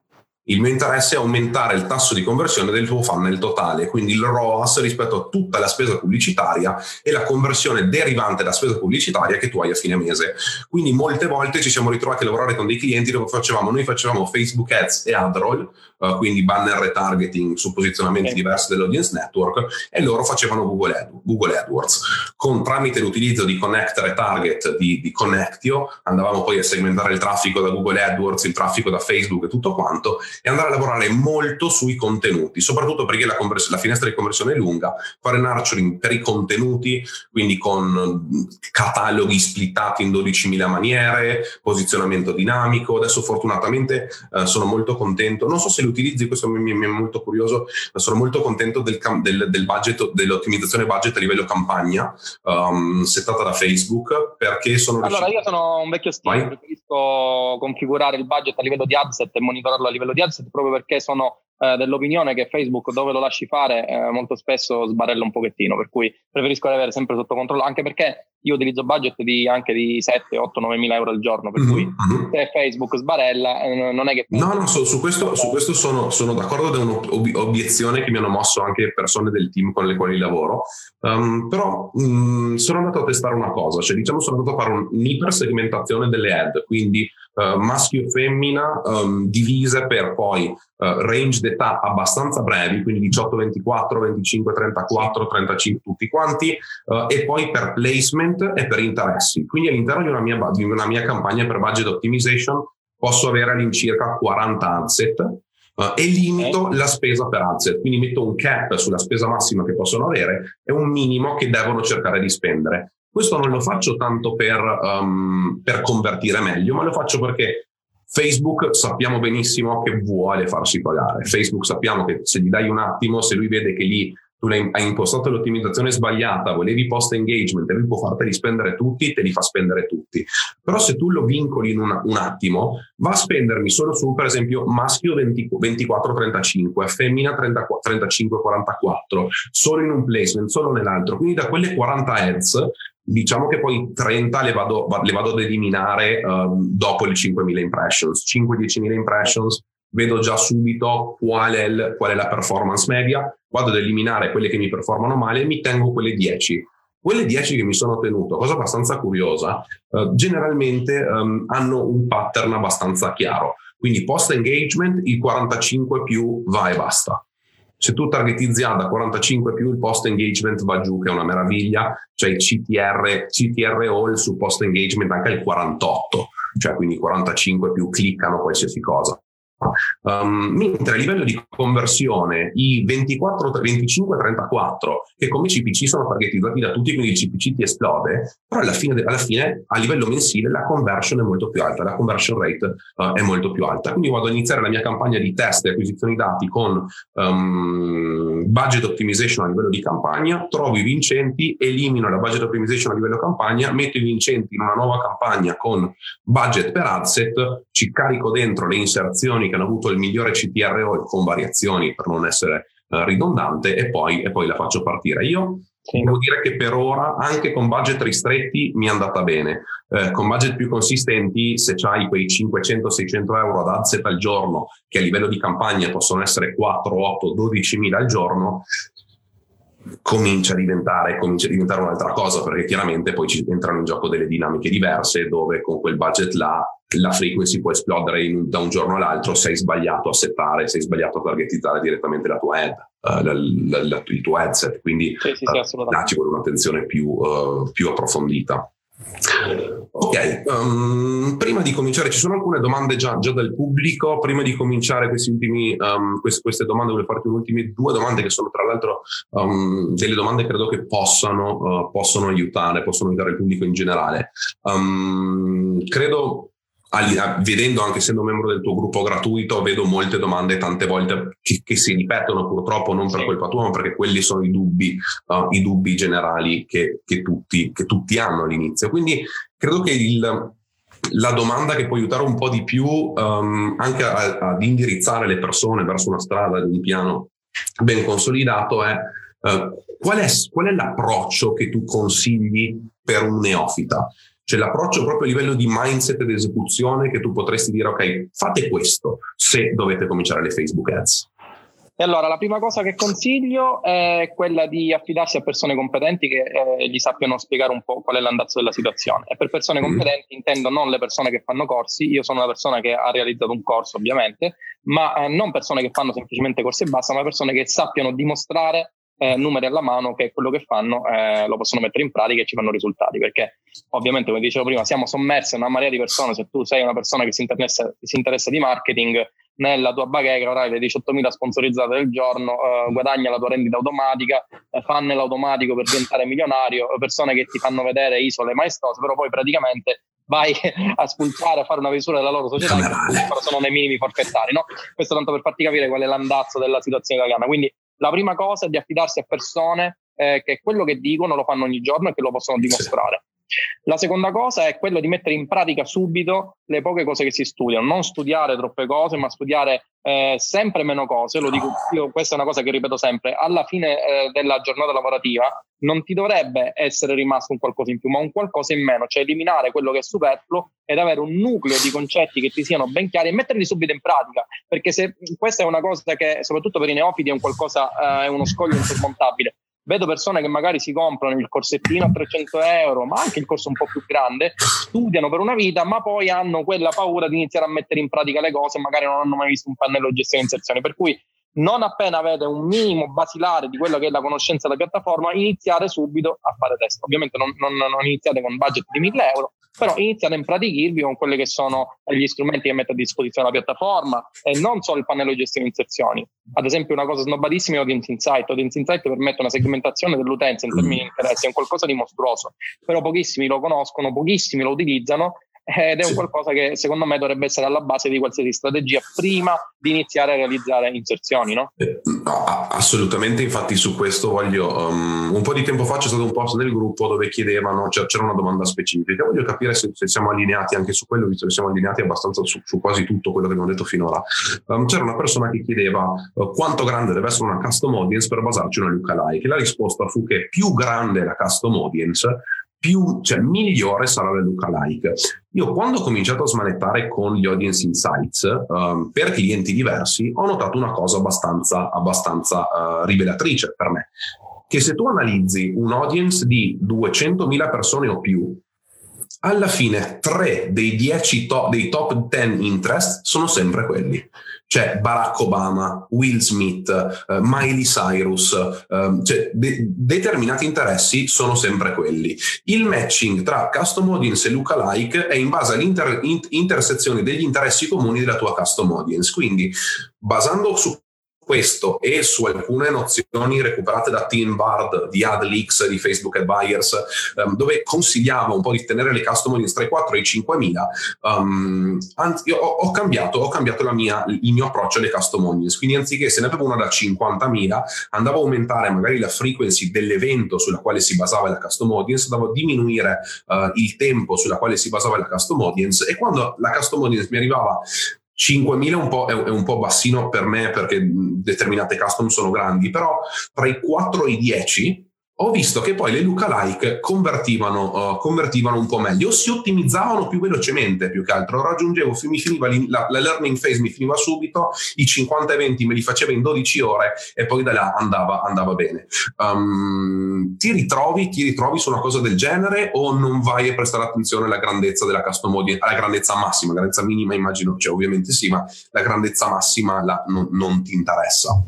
il mio interesse è aumentare il tasso di conversione del tuo funnel totale, quindi il ROAS rispetto a tutta la spesa pubblicitaria e la conversione derivante da spesa pubblicitaria che tu hai a fine mese. Quindi molte volte ci siamo ritrovati a lavorare con dei clienti dove facevamo, noi facevamo Facebook Ads e AdRoll, uh, quindi banner retargeting su posizionamenti okay. diversi dell'audience network e loro facevano Google, Ad, Google AdWords. Con tramite l'utilizzo di Connect Retarget di, di Connectio andavamo poi a segmentare il traffico da Google AdWords, il traffico da Facebook e tutto quanto e andare a lavorare molto sui contenuti, soprattutto perché la, convers- la finestra di conversione è lunga, fare nurturing per i contenuti, quindi con cataloghi splittati in 12.000 maniere, posizionamento dinamico. Adesso fortunatamente eh, sono molto contento, non so se utilizzi, questo mi, mi è molto curioso, ma sono molto contento del, del, del budget, dell'ottimizzazione budget a livello campagna um, settata da Facebook perché sono... Allora riuscito... io sono un vecchio stile, preferisco configurare il budget a livello di adset e monitorarlo a livello di adset proprio perché sono eh, dell'opinione che Facebook dove lo lasci fare eh, molto spesso sbarella un pochettino, per cui preferisco avere sempre sotto controllo, anche perché io utilizzo budget di anche di 7, 8, 9 mila euro al giorno, per cui mm-hmm. se Facebook sbarella eh, non è che... No, no, su, su questo, su questo sono, sono, d'accordo ed è un'obiezione che mi hanno mosso anche persone del team con le quali lavoro, um, però mh, mm, sono andato a testare una cosa, cioè diciamo sono andato a fare un'ipersegmentazione delle ad, quindi uh, maschio e femmina um, divise per poi uh, range d'età abbastanza brevi, quindi 18, 24, 25, 34, 35, tutti quanti, uh, e poi per placement e per interessi. Quindi all'interno di una mia, di una mia campagna per budget optimization posso avere all'incirca 40 asset Uh, e limito okay. la spesa per asset, quindi metto un cap sulla spesa massima che possono avere e un minimo che devono cercare di spendere. Questo non lo faccio tanto per, um, per convertire meglio, ma lo faccio perché Facebook sappiamo benissimo che vuole farsi pagare. Facebook sappiamo che se gli dai un attimo, se lui vede che lì tu hai impostato l'ottimizzazione sbagliata, volevi post engagement e lui può farteli spendere tutti, te li fa spendere tutti. Però se tu lo vincoli in una, un attimo, va a spendermi solo su, per esempio, maschio 24-35, femmina 35-44, solo in un placement, solo nell'altro. Quindi da quelle 40 ads diciamo che poi 30 le vado, le vado ad eliminare um, dopo le 5.000 impressions. 5-10.000 impressions vedo già subito qual è, il, qual è, la performance media, vado ad eliminare quelle che mi performano male e mi tengo quelle 10. Quelle 10 che mi sono tenuto, cosa abbastanza curiosa, uh, generalmente um, hanno un pattern abbastanza chiaro. Quindi post engagement il 45 più va e basta. Se tu targetizzi A da 45 più, il post engagement va giù, che è una meraviglia, cioè il CTR, CTR all su post engagement anche il 48, cioè quindi 45 più cliccano qualsiasi cosa. Um, mentre a livello di conversione i 24, 25, 34 che come CPC sono targetizzati da tutti, quindi il CPC ti esplode, però alla fine, alla fine a livello mensile la conversion è molto più alta, la conversion rate uh, è molto più alta. Quindi vado a iniziare la mia campagna di test e acquisizione dati con um, budget optimization a livello di campagna, trovo i vincenti, elimino la budget optimization a livello campagna, metto i vincenti in una nuova campagna con budget per adset, ci carico dentro le inserzioni che hanno avuto il migliore CTRO con variazioni per non essere uh, ridondante e poi, e poi, la faccio partire. Io sì. devo dire che per ora, anche con budget ristretti, mi è andata bene. Eh, con budget più consistenti, se hai quei 500-600 euro ad adset al giorno, che a livello di campagna possono essere 4, 8, 12 mila al giorno, comincia a diventare, comincia a diventare un'altra cosa perché chiaramente poi ci entrano in gioco delle dinamiche diverse dove con quel budget là la frequency può esplodere in, da un giorno all'altro se hai sbagliato a settare, se hai sbagliato a targetizzare direttamente la tua ad, uh, la, la, la, il tuo headset, quindi sì, sì, sì, uh, là ci vuole un'attenzione più, uh, più approfondita. Ok, um, prima di cominciare, ci sono alcune domande già, già dal pubblico. Prima di cominciare ultimi, um, queste, queste, domande, voglio farti le ultime due domande che sono tra l'altro um, delle domande che credo che possano, uh, possono aiutare, possono aiutare il pubblico in generale. credo vedendo anche essendo membro del tuo gruppo gratuito, vedo molte domande tante volte che, che si ripetono purtroppo non per sì. colpa tua, ma perché quelli sono i dubbi, uh, i dubbi generali che, che, tutti, che, tutti, hanno all'inizio. Quindi credo che il, la domanda che può aiutare un po' di più um, anche a, ad indirizzare le persone verso una strada di un piano ben consolidato è uh, qual, è qual è l'approccio che tu consigli per un neofita? C'è l'approccio proprio a livello di mindset ed esecuzione che tu potresti dire, ok, fate questo se dovete cominciare le Facebook Ads. E allora la prima cosa che consiglio è quella di affidarsi a persone competenti che eh, gli sappiano spiegare un po' qual è l'andazzo della situazione. E per persone mm. competenti intendo non le persone che fanno corsi, io sono una persona che ha realizzato un corso ovviamente, ma eh, non persone che fanno semplicemente corsi e basta, ma persone che sappiano dimostrare eh, numeri alla mano che quello che fanno eh, lo possono mettere in pratica e ci fanno risultati perché ovviamente come dicevo prima siamo sommersi in una marea di persone se tu sei una persona che si interessa, si interessa di marketing nella tua bacheca avrai le 18.000 sponsorizzate del giorno, eh, guadagna la tua rendita automatica, eh, fanno l'automatico per diventare milionario, persone che ti fanno vedere isole maestose, però poi praticamente vai a spulciare, a fare una visura della loro società, però sono nei minimi forfettari. No? Questo tanto per farti capire qual è l'andazzo della situazione italiana. Quindi la prima cosa è di affidarsi a persone eh, che quello che dicono lo fanno ogni giorno e che lo possono dimostrare. La seconda cosa è quello di mettere in pratica subito le poche cose che si studiano, non studiare troppe cose, ma studiare eh, sempre meno cose. Lo dico io, questa è una cosa che ripeto sempre. Alla fine eh, della giornata lavorativa non ti dovrebbe essere rimasto un qualcosa in più, ma un qualcosa in meno, cioè eliminare quello che è superfluo ed avere un nucleo di concetti che ti siano ben chiari e metterli subito in pratica. Perché se questa è una cosa che, soprattutto per i neofiti, è un qualcosa, eh, è uno scoglio insormontabile. Vedo persone che magari si comprano il corsettino a 300 euro, ma anche il corso un po' più grande, studiano per una vita, ma poi hanno quella paura di iniziare a mettere in pratica le cose, magari non hanno mai visto un pannello di gestione di inserzione. Per cui non appena avete un minimo basilare di quello che è la conoscenza della piattaforma, iniziare subito a fare test. Ovviamente non, non, non iniziate con budget di 1000 euro, però iniziate a impratichirvi con quelli che sono gli strumenti che mette a disposizione la piattaforma e non solo il pannello di gestione inserzioni. Ad esempio, una cosa snobbadissima è Audience Insight. Audience Insight permette una segmentazione dell'utenza in termini di interessi, è un qualcosa di mostruoso, però pochissimi lo conoscono, pochissimi lo utilizzano ed è un qualcosa che secondo me dovrebbe essere alla base di qualsiasi strategia prima di iniziare a realizzare inserzioni, no? Eh, assolutamente, infatti su questo voglio, um, un po' di tempo fa c'è stato un post nel gruppo dove chiedevano, cioè, c'era una domanda specifica, voglio capire se, se, siamo allineati anche su quello, visto che siamo allineati abbastanza su, su quasi tutto quello che abbiamo detto finora. Um, c'era una persona che chiedeva uh, quanto grande deve essere una custom audience per basarci una lookalike, la risposta fu che più grande la custom audience, più, cioè migliore sarà la lookalike. Io quando ho cominciato a smanettare con gli audience insights um, per clienti diversi ho notato una cosa abbastanza, abbastanza uh, rivelatrice per me, che se tu analizzi un audience di 200.000 persone o più, alla fine tre dei dieci top, dei top 10 interest sono sempre quelli c'è Barack Obama, Will Smith, uh, Miley Cyrus, uh, cioè de- determinati interessi sono sempre quelli. Il matching tra custom audience e lookalike è in base all'intersezione in- degli interessi comuni della tua custom audience. Quindi, basando su questo e su alcune nozioni recuperate da Team Bard di AdLeaks di Facebook Ad Buyers, um, dove consigliava un po' di tenere le custom audience tra i 4 e i 5.000, um, anzi, io ho, ho, cambiato, ho cambiato mia, il mio approccio alle custom audience. Quindi anziché se ne avevo una da 50.000, andavo a aumentare magari la frequency dell'evento sulla quale si basava la custom audience, andavo a diminuire uh, il tempo sulla quale si basava la custom audience e quando la custom audience mi arrivava 5.000 è un, po', è un po' bassino per me perché determinate custom sono grandi, però tra i 4 e i 10 ho visto che poi le lookalike convertivano, uh, convertivano un po' meglio, si ottimizzavano più velocemente più che altro. Raggiungevo, mi finiva la, la, learning phase mi finiva subito, i 50 eventi me li faceva in 12 ore e poi da là andava, andava bene. Um, ti ritrovi, ti ritrovi su una cosa del genere o non vai a prestare attenzione alla grandezza della custom audience, alla grandezza massima, grandezza minima immagino, cioè ovviamente sì, ma la grandezza massima la, non, non ti interessa?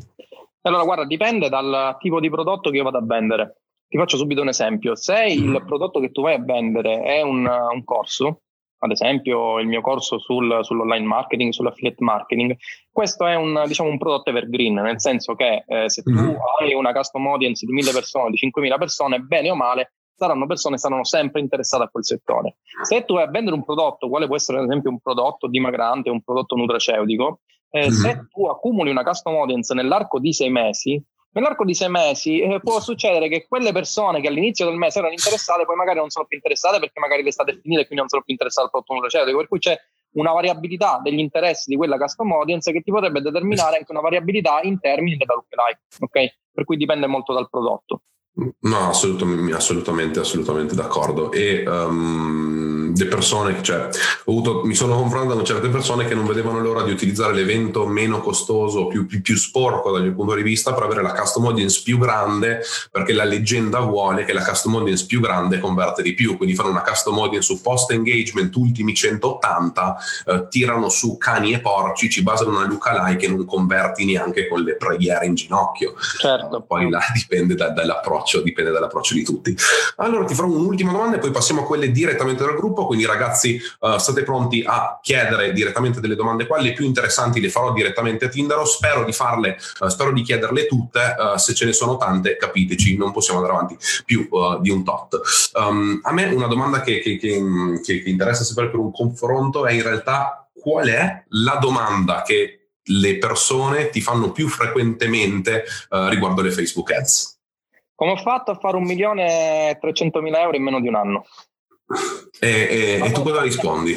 Allora, guarda, dipende dal tipo di prodotto che io vado a vendere. Ti faccio subito un esempio. Se il mm. prodotto che tu vai a vendere è un, un corso, ad esempio il mio corso sul, sull'online marketing, sull'affiliate marketing, questo è un, diciamo, un prodotto evergreen, nel senso che eh, se tu mm. hai una custom audience di 1000 persone, di 5000 persone, bene o male, saranno persone che saranno sempre interessate a quel settore. Se tu vai a vendere un prodotto, quale può essere ad esempio un prodotto dimagrante, un prodotto nutraceutico, eh, mm. se tu accumuli una custom audience nell'arco di sei mesi, Nell'arco di sei mesi eh, può succedere che quelle persone che all'inizio del mese erano interessate poi magari non sono più interessate perché magari l'estate è finita e quindi non sono più interessate al prodotto nutraceutico, per cui c'è una variabilità degli interessi di quella custom audience che ti potrebbe determinare anche una variabilità in termini della lookalike, ok? Per cui dipende molto dal prodotto. No, assolutamente, assolutamente, assolutamente d'accordo. E um, le persone, cioè, avuto, mi sono confrontato con certe persone che non vedevano l'ora di utilizzare l'evento meno costoso, più, più, più, sporco dal mio punto di vista, per avere la custom audience più grande, perché la leggenda vuole che la custom audience più grande converte di più. Quindi fare una custom audience su post engagement ultimi 180, eh, tirano su cani e porci, ci basano una Luca Like e non converti neanche con le preghiere in ginocchio. Certo. Poi là dipende da, dall'approccio dall'approccio, dipende dall'approccio di tutti. Allora ti farò un'ultima domanda e poi passiamo a quelle direttamente dal gruppo, quindi ragazzi uh, state pronti a chiedere direttamente delle domande qua, le più interessanti le farò direttamente a Tinder, spero di farle, uh, spero di chiederle tutte, uh, se ce ne sono tante capiteci, non possiamo andare avanti più di un tot. Um, a me una domanda che, che, che, che interessa sapere per un confronto è in realtà qual è la domanda che le persone ti fanno più frequentemente uh, riguardo le Facebook Ads? Come ho fatto a fare un milione e trecentomila euro in meno di un anno? E, e, e tu cosa rispondi?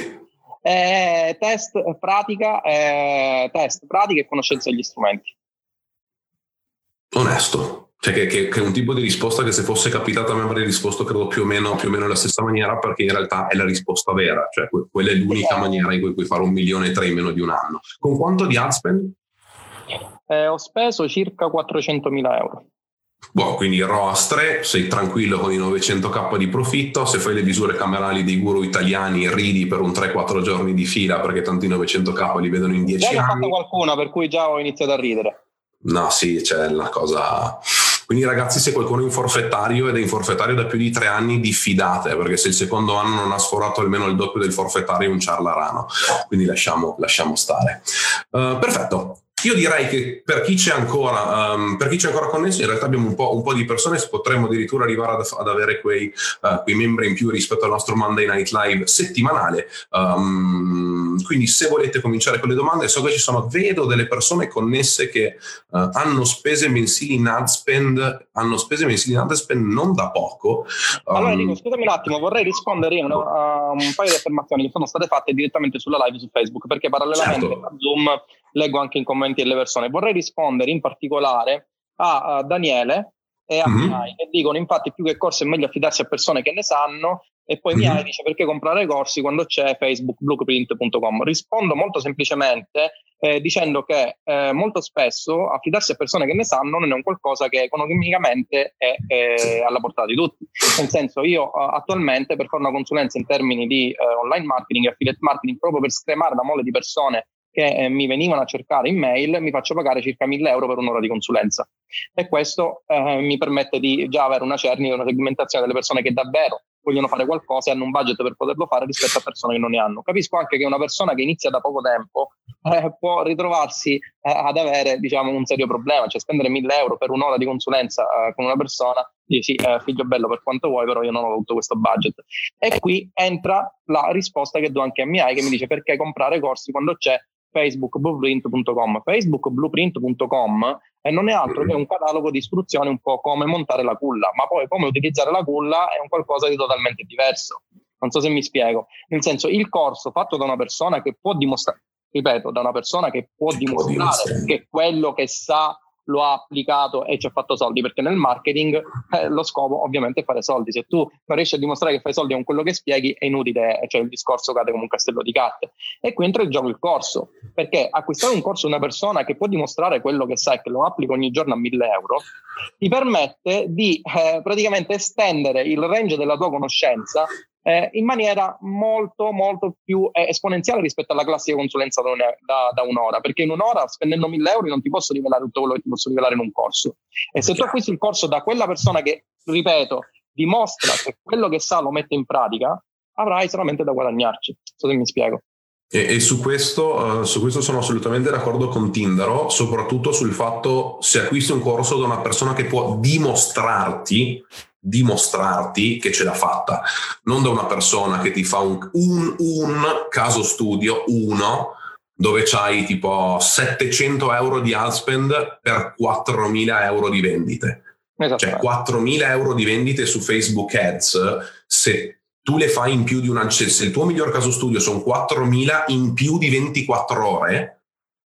Eh, test, pratica, eh, test, pratica e conoscenza degli strumenti. Onesto, cioè che, che, che, è un tipo di risposta che se fosse capitata a me avrei risposto credo più o meno, più o meno alla stessa maniera perché in realtà è la risposta vera, cioè quella è l'unica esatto. maniera in cui puoi fare un milione e tre in meno di un anno. Con quanto di ad spend? Eh, ho speso circa 400.000 euro. Boh, quindi 3, sei tranquillo con i 900k di profitto, se fai le misure camerali dei guru italiani ridi per un 3-4 giorni di fila perché tanti i 900k li vedono in 10 già anni. Ne ho fatto qualcuna per cui già ho iniziato a ridere. No, sì, c'è una cosa... Quindi ragazzi, se qualcuno è in forfettario ed è in forfettario da più di tre anni, diffidate, perché se il secondo anno non ha sforato almeno il doppio del forfettario è un ciarlarano. Quindi lasciamo, lasciamo stare. Uh, perfetto. Io direi che per chi c'è ancora, um, per chi c'è ancora connesso, in realtà abbiamo un po', un po di persone, potremmo addirittura arrivare ad, ad avere quei, uh, quei, membri in più rispetto al nostro Monday Night Live settimanale. Um, quindi se volete cominciare con le domande, so che ci sono, vedo delle persone connesse che uh, hanno spese mensili in ad spend, hanno spese mensili in ad spend non da poco. Um, allora Enrico, scusami un attimo, vorrei rispondere io a un paio di affermazioni che sono state fatte direttamente sulla live su Facebook, perché parallelamente certo. a Zoom leggo anche in commenti delle persone. Vorrei rispondere in particolare a, a Daniele e a mm-hmm. Miai che dicono infatti più che corsi è meglio affidarsi a persone che ne sanno e poi mm-hmm. Miai dice perché comprare corsi quando c'è facebookblueprint.com rispondo molto semplicemente eh, dicendo che eh, molto spesso affidarsi a persone che ne sanno non è un qualcosa che economicamente è, è alla portata di tutti nel senso io attualmente per fare una consulenza in termini di eh, online marketing e affiliate marketing proprio per scremare la mole di persone che eh, mi venivano a cercare in mail, mi faccio pagare circa 1000 euro per un'ora di consulenza. E questo eh, mi permette di già avere una cernita, una segmentazione delle persone che davvero vogliono fare qualcosa e hanno un budget per poterlo fare rispetto a persone che non ne hanno. Capisco anche che una persona che inizia da poco tempo eh, può ritrovarsi eh, ad avere diciamo, un serio problema, cioè spendere 1000 euro per un'ora di consulenza eh, con una persona, dici sì, eh, figlio bello per quanto vuoi, però io non ho tutto questo budget. E qui entra la risposta che do anche a MI che mi dice perché comprare corsi quando c'è facebookblueprint.com. facebookblueprint.com e non è altro che un catalogo di istruzioni un po' come montare la culla, ma poi come utilizzare la culla è un qualcosa di totalmente diverso. Non so se mi spiego. Nel senso, il corso fatto da una persona che può dimostrare, ripeto, da una persona che può dimostrare che quello che sa lo ha applicato e ci ha fatto soldi, perché nel marketing eh, lo scopo ovviamente è fare soldi. Se tu non riesci a dimostrare che fai soldi con quello che spieghi, è inutile, cioè il discorso cade come un castello di carte. E qui entra in gioco il corso, perché acquistare un corso di una persona che può dimostrare quello che sa e che lo applica ogni giorno a 1000 euro, ti permette di eh, praticamente estendere il range della tua conoscenza eh, in maniera molto molto più eh, esponenziale rispetto alla classica consulenza da, da, da, un'ora, perché in un'ora spendendo 1000 euro non ti posso rivelare tutto quello che ti posso rivelare in un corso. E se tu acquisti il corso da quella persona che, ripeto, dimostra che quello che sa lo mette in pratica, avrai solamente da guadagnarci. Non so se mi spiego. E, e su, questo, uh, su, questo, sono assolutamente d'accordo con Tindaro, soprattutto sul fatto se acquisti un corso da una persona che può dimostrarti dimostrarti che ce l'ha fatta, non da una persona che ti fa un, un, un caso studio, uno, dove c'hai tipo 700 euro di ad spend per 4.000 euro di vendite. Cioè 4.000 euro di vendite su Facebook Ads, se tu le fai in più di una... Se il tuo miglior caso studio sono 4.000 in più di 24 ore,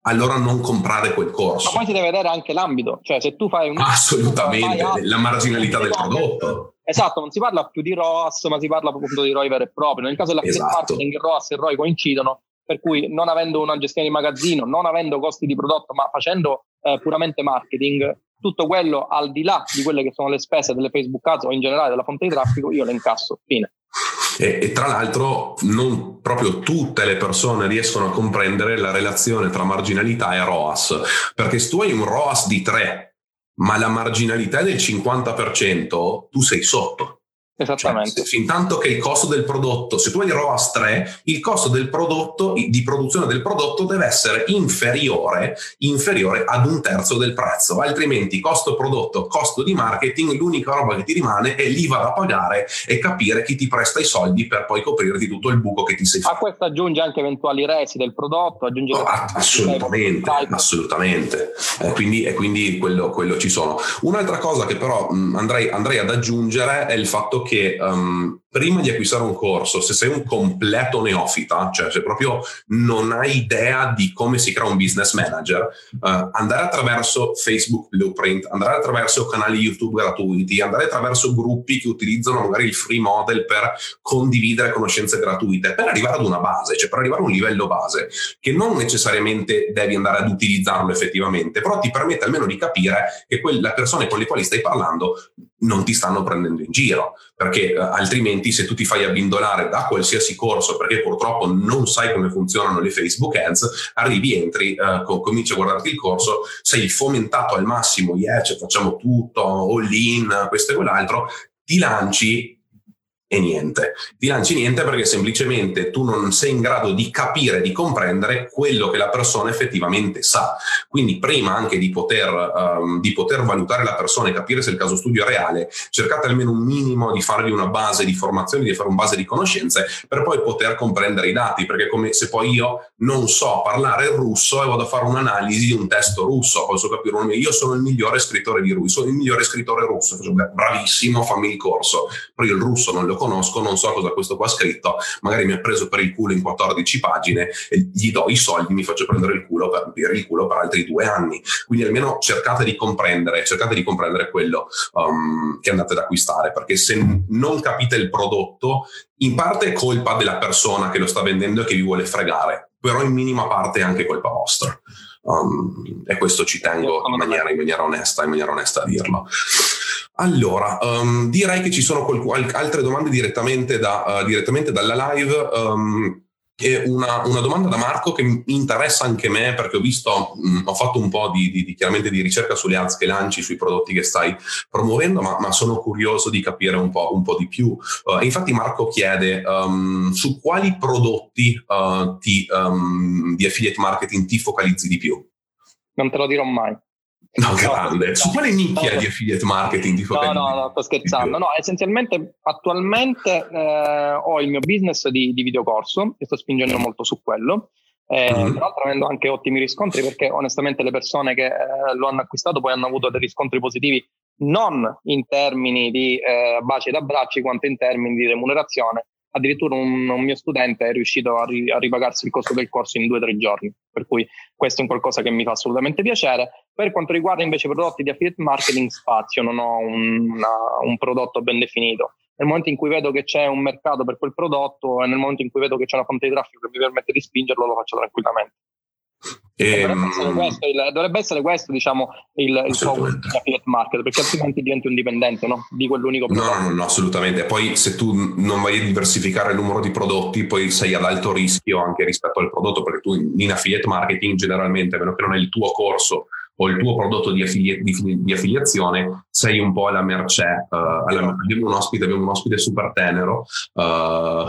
allora non comprare quel corso. Ma poi si deve vedere anche l'ambito, cioè se tu fai un... Assolutamente, fai la marginalità del prodotto. Esatto, non si parla più di ROAS, ma si parla appunto di ROI vero e proprio. Nel caso della esatto. marketing, ROAS e il ROI coincidono, per cui non avendo una gestione di magazzino, non avendo costi di prodotto, ma facendo eh, puramente marketing, tutto quello al di là di quelle che sono le spese delle Facebook Ads o in generale della fonte di traffico, io le incasso. Fine. E, e, tra l'altro non proprio tutte le persone riescono a comprendere la relazione tra marginalità e ROAS, perché se tu hai un ROAS di 3, ma la marginalità è del 50%, tu sei sotto. Esattamente. Cioè, fin tanto che il costo del prodotto, se tu hai ROAS 3, il costo del prodotto, di produzione del prodotto deve essere inferiore, inferiore ad un terzo del prezzo, altrimenti costo prodotto, costo di marketing, l'unica roba che ti rimane è l'IVA da pagare e capire chi ti presta i soldi per poi coprirti tutto il buco che ti sei fatto. A questo aggiunge anche eventuali resi del prodotto, aggiunge... Oh, assolutamente, assolutamente. Eh, quindi, e quindi quello, quello, ci sono. Un'altra cosa che però mh, andrei, andrei ad aggiungere è il fatto che um, prima di acquistare un corso, se sei un completo neofita, cioè se proprio non hai idea di come si crea un business manager, uh, andare attraverso Facebook Blueprint, andare attraverso canali YouTube gratuiti, andare attraverso gruppi che utilizzano magari il free model per condividere conoscenze gratuite, per arrivare ad una base, cioè per arrivare a un livello base, che non necessariamente devi andare ad utilizzarlo effettivamente, però ti permette almeno di capire che quelle persone con le quali stai parlando non ti stanno prendendo in giro, perché uh, altrimenti se tu ti fai abbindolare da qualsiasi corso, perché purtroppo non sai come funzionano le Facebook Ads, arrivi, entri, co- cominci a guardarti il corso, sei fomentato al massimo, yeah, cioè facciamo tutto, all in, questo e quell'altro, ti lanci e niente. Ti lanci niente perché semplicemente tu non sei in grado di capire, di comprendere quello che la persona effettivamente sa. Quindi prima anche di poter, um, di poter valutare la persona e capire se il caso studio è reale, cercate almeno un minimo di fargli una base di formazione, di fare un base di conoscenze per poi poter comprendere i dati, perché come se poi io non so parlare il russo e vado a fare un'analisi di un testo russo, posso capire, io sono il migliore scrittore di russo, sono il migliore scrittore russo, bravissimo, fammi il corso, però io il russo non lo conosco, non so cosa questo qua ha scritto, magari mi ha preso per il culo in 14 pagine e gli do i soldi, mi faccio prendere il culo per, per il culo per altri due anni. Quindi almeno cercate di comprendere, cercate di comprendere quello um, che andate ad acquistare, perché se non capite il prodotto, in parte è colpa della persona che lo sta vendendo e che vi vuole fregare, però in minima parte è anche colpa vostra. Um, e questo ci tengo in maniera, in maniera, onesta, in maniera onesta a dirlo. Allora, um, direi che ci sono qual- altre domande direttamente, da, uh, direttamente dalla live. Um, una, una, domanda da Marco che mi interessa anche me perché ho visto, mh, ho fatto un po' di, di, di, di ricerca sulle ads che lanci, sui prodotti che stai promuovendo, ma, ma sono curioso di capire un po', un po di più. Uh, infatti Marco chiede um, su quali prodotti uh, ti, um, di affiliate marketing ti focalizzi di più? Non te lo dirò mai. No, grande. Su quale nicchia no, di affiliate marketing ti focalizzi? No, no, no, sto scherzando. No, essenzialmente attualmente eh, ho il mio business di, di videocorso e sto spingendo molto su quello. Eh, mm-hmm. Tra l'altro avendo anche ottimi riscontri perché onestamente le persone che eh, lo hanno acquistato poi hanno avuto dei riscontri positivi non in termini di eh, baci ed abbracci quanto in termini di remunerazione addirittura un, un, mio studente è riuscito a, ri, a, ripagarsi il costo del corso in due o tre giorni, per cui questo è un qualcosa che mi fa assolutamente piacere. Per quanto riguarda invece i prodotti di affiliate marketing, spazio, non ho un, una, un prodotto ben definito. Nel momento in cui vedo che c'è un mercato per quel prodotto e nel momento in cui vedo che c'è una fonte di traffico che mi permette di spingerlo, lo faccio tranquillamente. E, dovrebbe, essere ehm, questo, il, dovrebbe essere questo, diciamo, il, il affiliate market, perché altrimenti diventi un dipendente no? di quell'unico prodotto. No, no, no, assolutamente. Poi se tu non vai a diversificare il numero di prodotti, poi sei ad alto rischio anche rispetto al prodotto, perché tu in affiliate marketing generalmente, a meno che non è il tuo corso o il tuo prodotto di, affili- di, di affiliazione, sei un po' alla mercé. Uh, alla, abbiamo, un ospite, abbiamo un ospite super tenero. Uh,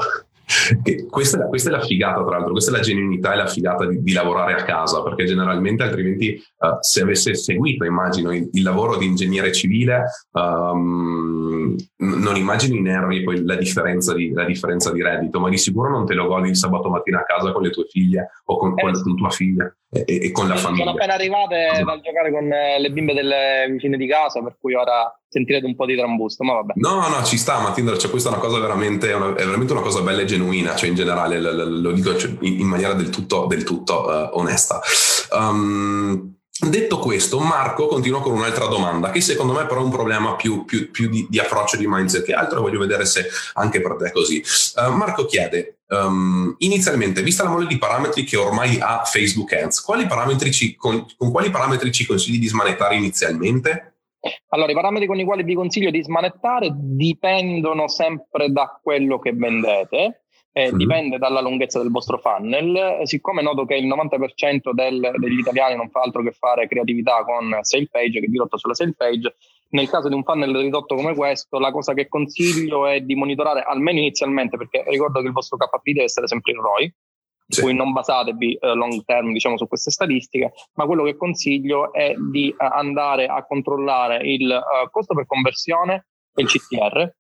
questa, questa, è la figata, tra l'altro, questa è la genuinità e la figata di, di lavorare a casa, perché generalmente altrimenti uh, se avesse seguito, immagino, il, il lavoro di ingegnere civile, um, non immagino in Henry poi la differenza, di, la differenza, di, reddito, ma di sicuro non te lo godi il sabato mattina a casa con le tue figlie o con, eh, con, con tua figlia e, e, con la famiglia. Sono appena arrivate dal giocare con eh, le bimbe delle vicine di casa, per cui ora sentirete un po' di trambusto, ma vabbè. No, no, ci sta, ma Tinder, cioè, questa è una cosa veramente, una, è veramente una cosa bella e genuina, cioè in generale lo, dico cioè, in, in, maniera del tutto, del tutto uh, onesta. Um, Detto questo, Marco continua con un'altra domanda, che secondo me però è un problema più, più, più di, di, approccio di mindset che altro, voglio vedere se anche per te è così. Uh, Marco chiede, um, inizialmente, vista la mole di parametri che ormai ha Facebook Ads, quali ci, con, con quali parametri ci consigli di smanettare inizialmente? Allora, i parametri con i quali vi consiglio di smanettare dipendono sempre da quello che vendete eh, mm. dipende dalla lunghezza del vostro funnel. Siccome noto che il 90% del, degli italiani non fa altro che fare creatività con sale page, che dirotto sulla sale page, nel caso di un funnel ridotto come questo, la cosa che consiglio è di monitorare almeno inizialmente, perché ricordo che il vostro KP deve essere sempre in ROI, sì. cui non basatevi uh, long term diciamo, su queste statistiche, ma quello che consiglio è di uh, andare a controllare il uh, costo per conversione e il CTR,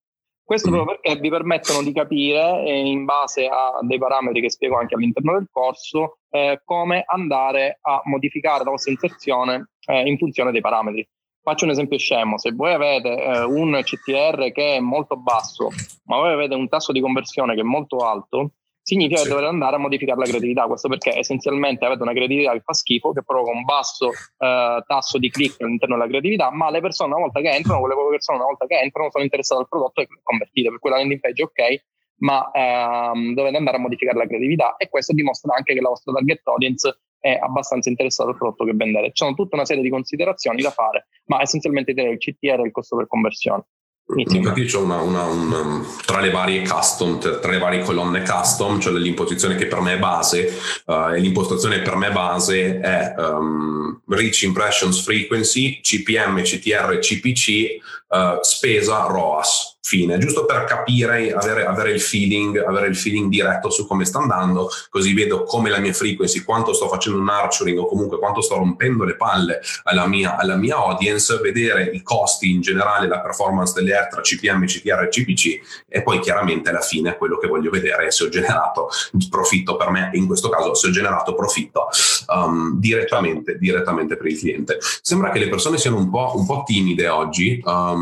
questo proprio perché vi permettono di capire, eh, in base a dei parametri che spiego anche all'interno del corso, eh, come andare a modificare la vostra inserzione eh, in funzione dei parametri. Faccio un esempio scemo, se voi avete eh, un CTR che è molto basso, ma voi avete un tasso di conversione che è molto alto, significa sì. che dovete andare a modificare la creatività. Questo perché essenzialmente avete una creatività che fa schifo, che provoca un basso eh, tasso di click all'interno della creatività, ma le persone una volta che entrano, quelle persone una volta che entrano sono interessate al prodotto e convertite. Per cui la landing page è ok, ma ehm, dovete andare a modificare la creatività e questo dimostra anche che la vostra target audience è abbastanza interessata al prodotto che vendete. Ci sono tutta una serie di considerazioni da fare, ma essenzialmente il CTR e il costo per conversione. Infatti c'è una, una, una, tra le varie custom, tra le varie colonne custom, cioè l'imposizione che per me è base, uh, e l'impostazione per me base è um, Reach Impressions Frequency, CPM, CTR, CPC, uh, spesa, ROAS fine, giusto per capire, avere, avere, il feeling, avere il feeling diretto su come sta andando, così vedo come la mia frequency, quanto sto facendo un nurturing o comunque quanto sto rompendo le palle alla mia, alla mia audience, vedere i costi in generale, la performance delle air CPM, CTR e CPC e poi chiaramente alla fine quello che voglio vedere è se ho generato profitto per me, in questo caso se ho generato profitto um, direttamente, direttamente, per il cliente. Sembra che le persone siano un po', un po timide oggi um,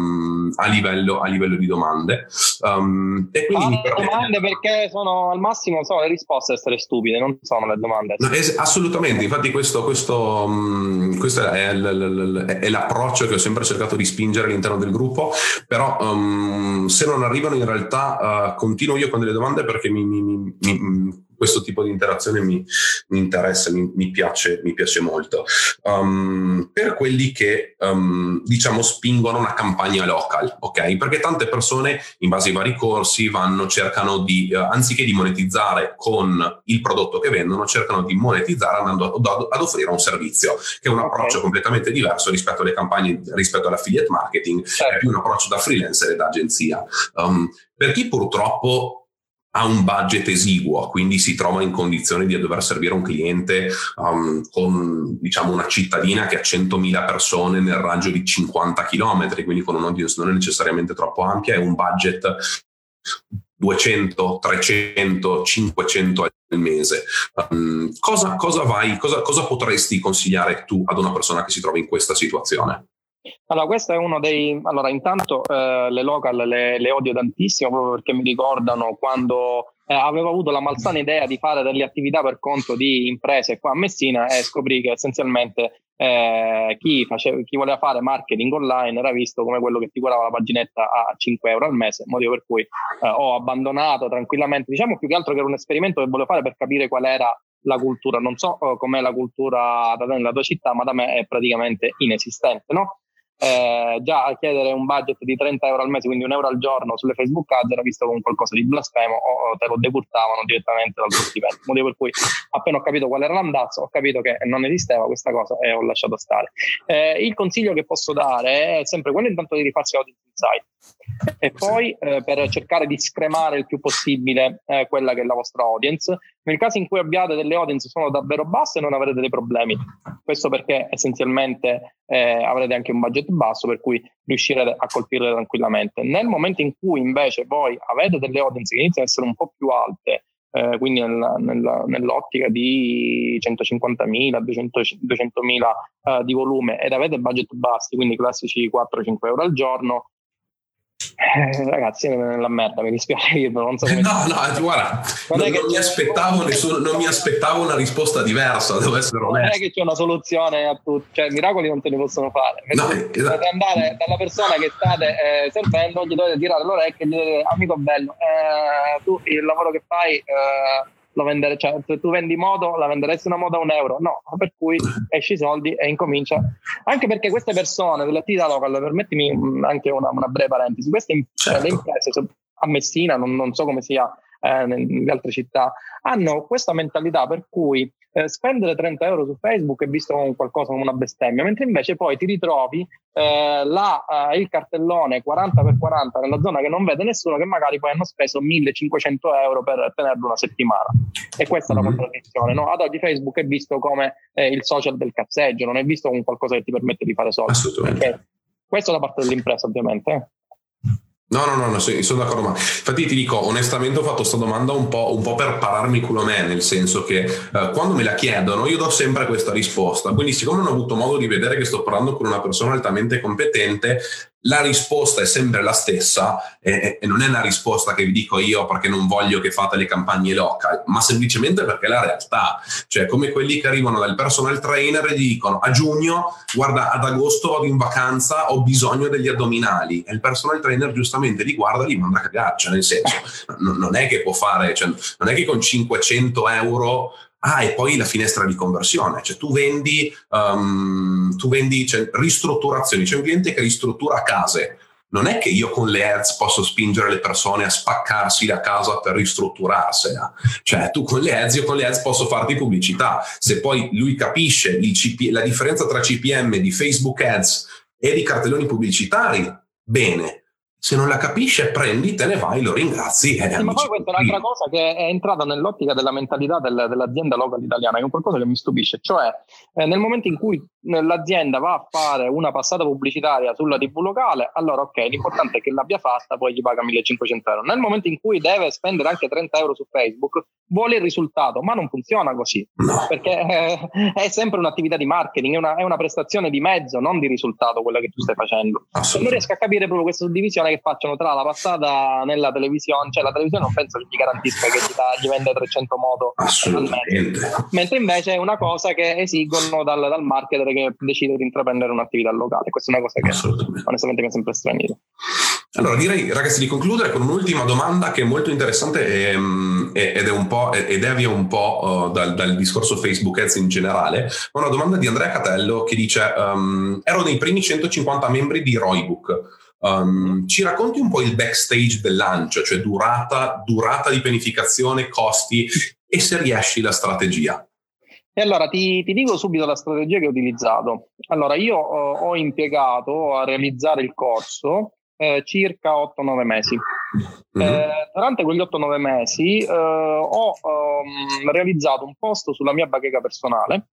a, livello, a livello di domande. Um, e quindi ah, permette... domande perché sono al massimo sono le risposte essere stupide, non sono le domande. No, es- assolutamente, infatti questo, questo, um, questo è, l- l- l- è, l'approccio che ho sempre cercato di spingere all'interno del gruppo, però um, se non arrivano in realtà uh, continuo io con delle domande perché mi, mi, mi, mi questo tipo di interazione mi, mi interessa, mi, mi, piace, mi piace molto. Um, per quelli che um, diciamo spingono una campagna local, ok? Perché tante persone in base ai vari corsi vanno, cercano di, uh, anziché di monetizzare con il prodotto che vendono, cercano di monetizzare andando ad, ad offrire un servizio, che è un approccio okay. completamente diverso rispetto alle campagne, rispetto all'affiliate marketing, certo. è più un approccio da freelancer e da agenzia. Um, per chi purtroppo ha un budget esiguo, quindi si trova in condizione di dover servire un cliente um, con diciamo, una cittadina che ha 100.000 persone nel raggio di 50 km, quindi con un'audience non è necessariamente troppo ampia, è un budget 200, 300, 500 al mese. Um, cosa, cosa, vai, cosa, cosa potresti consigliare tu ad una persona che si trova in questa situazione? Allora, questo è uno dei. Allora, intanto eh, le local le, le, odio tantissimo proprio perché mi ricordano quando eh, avevo avuto la malsana idea di fare delle attività per conto di imprese qua a Messina e scoprì che essenzialmente eh, chi, faceva, chi, voleva fare marketing online era visto come quello che ti curava la paginetta a 5 euro al mese, motivo per cui eh, ho abbandonato tranquillamente. Diciamo più che altro che era un esperimento che volevo fare per capire qual era la cultura. Non so eh, com'è la cultura da te nella tua città, ma da me è praticamente inesistente, no? Eh, già a chiedere un budget di 30 euro al mese, quindi un euro al giorno sulle Facebook Ads era visto come qualcosa di blasfemo o te lo decurtavano direttamente dal tuo stipendio. Motivo per cui appena ho capito qual era l'andazzo, ho capito che non esisteva questa cosa e ho lasciato stare. Eh, il consiglio che posso dare è sempre quello intanto di rifarsi audience insight e poi eh, per cercare di scremare il più possibile eh, quella che è la vostra audience. Nel caso in cui abbiate delle audience che sono davvero basse non avrete dei problemi. Questo perché essenzialmente eh, avrete anche un budget basso per cui riuscirete a colpirle tranquillamente. Nel momento in cui invece voi avete delle audience che iniziano ad essere un po' più alte, eh, quindi nella, nella, nell'ottica di 150.000, 200.000 200 uh, di volume ed avete budget bassi, quindi classici 4-5 euro al giorno, Eh, ragazzi, nella merda, mi dispiace dirvelo, non so come No, no, guarda, non, non, non mi aspettavo nessuno, non mi aspettavo una risposta diversa, devo essere onesto. Non è che c'è una soluzione a tutti, cioè miracoli non te ne possono fare. No, esatto. Dovete andare dalla persona che state eh, servendo, gli dovete tirare l'orecchio e gli dovete dire, amico bello, eh, tu il lavoro che fai eh, lo vendere, cioè se tu vendi moto, la venderesti una moto a un euro? No, per cui esci i soldi e incomincia. Anche perché queste persone dell'attività local, permettimi anche una, una breve parentesi, queste certo. imprese a Messina, non, non so come sia eh, nelle altre città, hanno questa mentalità per cui eh, spendere 30 euro su Facebook è visto come qualcosa come una bestemmia, mentre invece poi ti ritrovi eh, la, eh, il cartellone 40x40 nella zona che non vede nessuno, che magari poi hanno speso 1500 euro per tenerlo una settimana. E questa è la mm-hmm. contraddizione. No? Ad oggi Facebook è visto come eh, il social del cazzeggio, non è visto come qualcosa che ti permette di fare soldi. Assolutamente. Questo da parte dell'impresa, ovviamente. No, no, no, no sono d'accordo. Ma infatti ti dico, onestamente ho fatto questa domanda un po', un po', per pararmi culo a me, nel senso che eh, quando me la chiedono io do sempre questa risposta. Quindi siccome non ho avuto modo di vedere che sto parlando con una persona altamente competente, la risposta è sempre la stessa e, e, non è una risposta che vi dico io perché non voglio che fate le campagne local, ma semplicemente perché è la realtà. Cioè, come quelli che arrivano dal personal trainer e dicono a giugno, guarda, ad agosto vado in vacanza, ho bisogno degli addominali. E il personal trainer giustamente li guarda e li manda a cagare. Cioè, nel senso, non, non è che può fare, cioè, non è che con 500 euro Ah, e poi la finestra di conversione, cioè tu vendi, um, tu vendi cioè, ristrutturazioni, c'è un cliente che ristruttura case, non è che io con le ads posso spingere le persone a spaccarsi la casa per ristrutturarsela. Cioè, tu con le ads, io con le ads posso farti pubblicità. Se poi lui capisce CP, la differenza tra CPM di Facebook ads e di cartelloni pubblicitari, bene se non la capisce prendi, te ne vai, lo ringrazi. Eh, ma poi questa è un'altra cosa che è entrata nell'ottica della mentalità del, dell'azienda local italiana, che è qualcosa che mi stupisce, cioè eh, nel momento in cui l'azienda va a fare una passata pubblicitaria sulla TV locale, allora ok, l'importante è che l'abbia fatta, poi gli paga 1500 euro. Nel momento in cui deve spendere anche 30 euro su Facebook, vuole il risultato, ma non funziona così, no. perché eh, è sempre un'attività di marketing, è una, è una, prestazione di mezzo, non di risultato quella che tu stai facendo. Non riesco a capire proprio questa suddivisione che facciano tra la passata nella televisione, cioè la televisione non penso che gli garantisca che gli, da, gli vende 300 moto. Assolutamente. Mentre invece è una cosa che esigono dal, dal marketer che decide di intraprendere un'attività locale. Questa è una cosa che onestamente mi è sempre stranito. Allora direi ragazzi di concludere con un'ultima domanda che è molto interessante e, mm, ed è un po' ed devia un po' uh, dal, dal, discorso Facebook Ads in generale. Una domanda di Andrea Catello che dice um, ero nei primi 150 membri di Roybook Um, ci racconti un po' il backstage del lancio, cioè durata, durata di pianificazione, costi e se riesci la strategia. E allora ti, ti, dico subito la strategia che ho utilizzato. Allora, io ho, ho impiegato a realizzare il corso eh, circa 8-9 mesi. Mm-hmm. Eh, durante quegli 8-9 mesi eh, ho um, realizzato un post sulla mia bacheca personale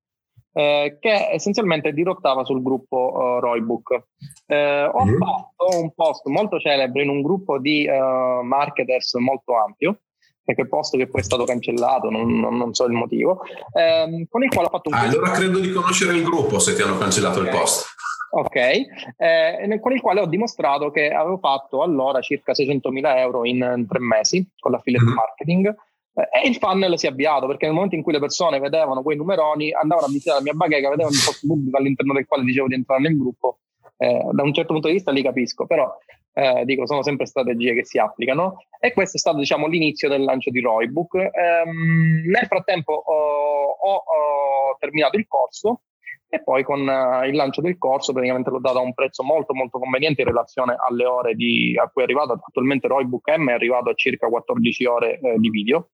eh, che essenzialmente dirottava sul gruppo uh, Roybook. Eh, ho mm. fatto un post molto celebre in un gruppo di uh, marketers molto ampio, perché posto che poi è stato cancellato, non, non, so il motivo, ehm, con il quale ho fatto un... Ah, allora credo di conoscere il gruppo se ti hanno cancellato okay. il post. Ok, eh, con il quale ho dimostrato che avevo fatto allora circa 600.000 euro in, tre mesi con l'affiliate mm. marketing e il funnel si è avviato perché nel momento in cui le persone vedevano quei numeroni, andavano a visitare la mia bacheca, vedevano il post pubblico all'interno del quale dicevo di entrare nel gruppo. Eh, da un certo punto di vista li capisco, però eh, dico, sono sempre strategie che si applicano e questo è stato diciamo, l'inizio del lancio di Roybook. Ehm, nel frattempo ho, ho, ho, terminato il corso e poi con uh, il lancio del corso praticamente l'ho dato a un prezzo molto molto conveniente in relazione alle ore di, a cui è arrivato. Attualmente Roybook M è arrivato a circa 14 ore eh, di video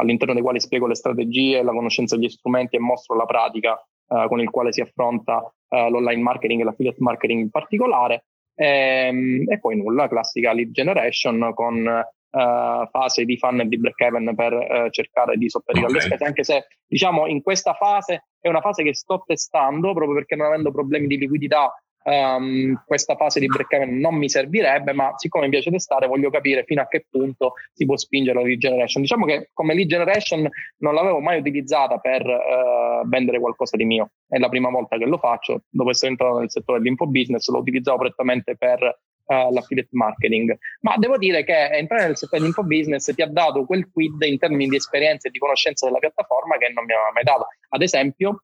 all'interno dei quali spiego le strategie, la conoscenza degli strumenti e mostro la pratica eh, con il quale si affronta eh, l'online marketing e l'affiliate marketing in particolare. E, ehm, e poi nulla, classica lead generation con uh, fase di funnel di break even per uh, cercare di sopperire okay. alle spese, anche se diciamo in questa fase è una fase che sto testando proprio perché non avendo problemi di liquidità um, questa fase di break even non mi servirebbe, ma siccome mi piace testare voglio capire fino a che punto si può spingere la lead generation. Diciamo che come lead generation non l'avevo mai utilizzata per uh, vendere qualcosa di mio, è la prima volta che lo faccio, dopo essere entrato nel settore dell'infobusiness lo utilizzavo prettamente per uh, l'affiliate marketing. Ma devo dire che entrare nel settore di business ti ha dato quel quid in termini di esperienza e di conoscenza della piattaforma che non mi aveva mai dato. Ad esempio,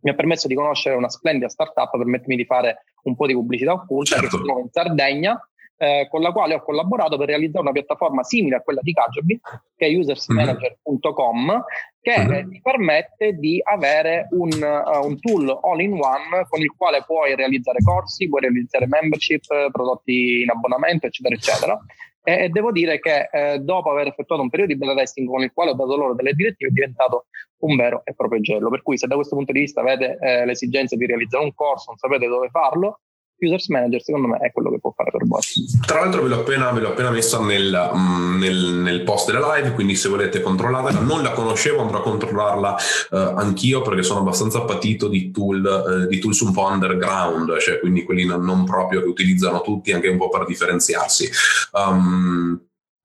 mi ha permesso di conoscere una splendida startup, permettermi di fare un po' di pubblicità occulta, certo. che sono in Sardegna, eh, con la quale ho collaborato per realizzare una piattaforma simile a quella di Kajabi, che è usersmanager.com, che mm-hmm. ti permette di avere un, uh, un, tool all-in-one con il quale puoi realizzare corsi, puoi realizzare membership, prodotti in abbonamento, eccetera, eccetera. E, e devo dire che eh, dopo aver effettuato un periodo di beta testing con il quale ho dato loro delle direttive è diventato un vero e proprio gelo. Per cui se da questo punto di vista avete eh, l'esigenza di realizzare un corso, non sapete dove farlo, Users Manager secondo me è quello che può fare per voi. Tra l'altro ve l'ho appena, ve l'ho appena messa nel, mm, nel, nel, post della live, quindi se volete controllarla, non la conoscevo, andrò a controllarla uh, anch'io perché sono abbastanza patito di, tool, uh, di tools un po' underground, cioè quindi quelli non, non, proprio che utilizzano tutti anche un po' per differenziarsi. Um,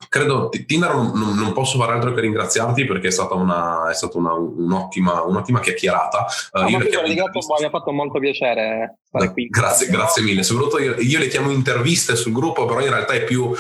Credo, Tinder non, non, posso fare altro che ringraziarti perché è stata, una, è stata una, un'ottima, un'ottima, chiacchierata. Uh, io le chiamo interviste... mi ha fatto molto piacere stare qui. Grazie, grazie mille. Soprattutto io, io, le chiamo interviste sul gruppo, però in realtà è più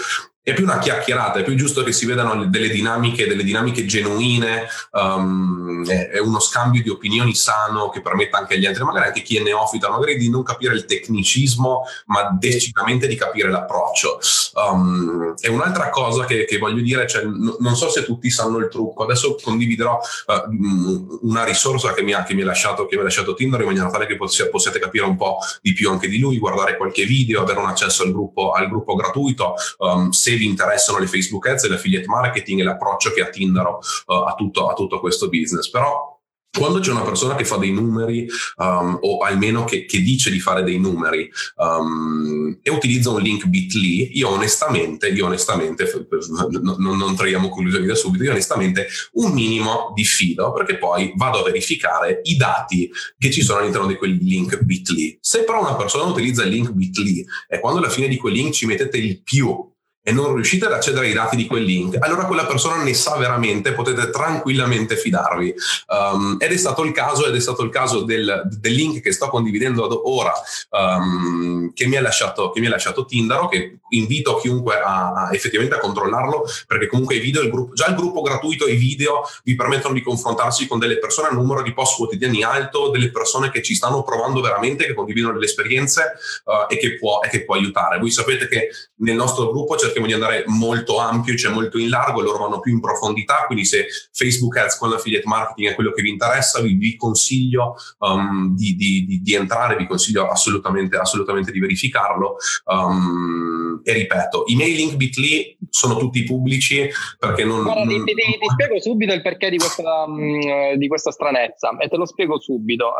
è più una chiacchierata, è più giusto che si vedano delle dinamiche, delle dinamiche genuine, um, è, uno scambio di opinioni sano che permetta anche agli altri, magari anche chi è neofita, magari di non capire il tecnicismo, ma decisamente di capire l'approccio. Um, e un'altra cosa che, che voglio dire, cioè, n- non so se tutti sanno il trucco, adesso condividerò uh, una risorsa che mi, ha, che, mi lasciato, che mi, ha, lasciato, Tinder in maniera tale che possi- possiate capire un po' di più anche di lui, guardare qualche video, avere un accesso al gruppo, al gruppo gratuito. Um, se vi interessano le Facebook ads e l'affiliate marketing e l'approccio che ha Tinder uh, a, tutto, a tutto questo business. Però quando c'è una persona che fa dei numeri um, o almeno che, che, dice di fare dei numeri um, e utilizza un link bit.ly, io onestamente, io onestamente non, non traiamo conclusioni da subito, io onestamente un minimo diffido perché poi vado a verificare i dati che ci sono all'interno di quel link bit.ly. Se però una persona utilizza il link bit.ly e quando alla fine di quel link ci mettete il più e non riuscite ad accedere ai dati di quel link, allora quella persona ne sa veramente, potete tranquillamente fidarvi. Um, ed è stato il caso, ed è stato il caso del, del link che sto condividendo ora, um, che, mi lasciato, che, mi ha lasciato, Tindaro, che invito chiunque a, a, effettivamente a controllarlo, perché comunque i video, il gruppo, già il gruppo gratuito e i video vi permettono di confrontarsi con delle persone a numero di post quotidiani alto, delle persone che ci stanno provando veramente, che condividono delle esperienze uh, e, che può, e che può aiutare. Voi sapete che nel nostro gruppo cerchiamo cerchiamo di andare molto ampio, cioè molto in largo, loro vanno più in profondità, quindi se Facebook Ads con l'affiliate marketing è quello che vi interessa, vi, vi consiglio um, di, di, di, entrare, vi consiglio assolutamente, assolutamente di verificarlo. Um, e ripeto, i mail link bit.ly sono tutti pubblici perché non... Guarda, non... Ti, ti, ti, spiego subito il perché di questa, um, di questa stranezza e te lo spiego subito.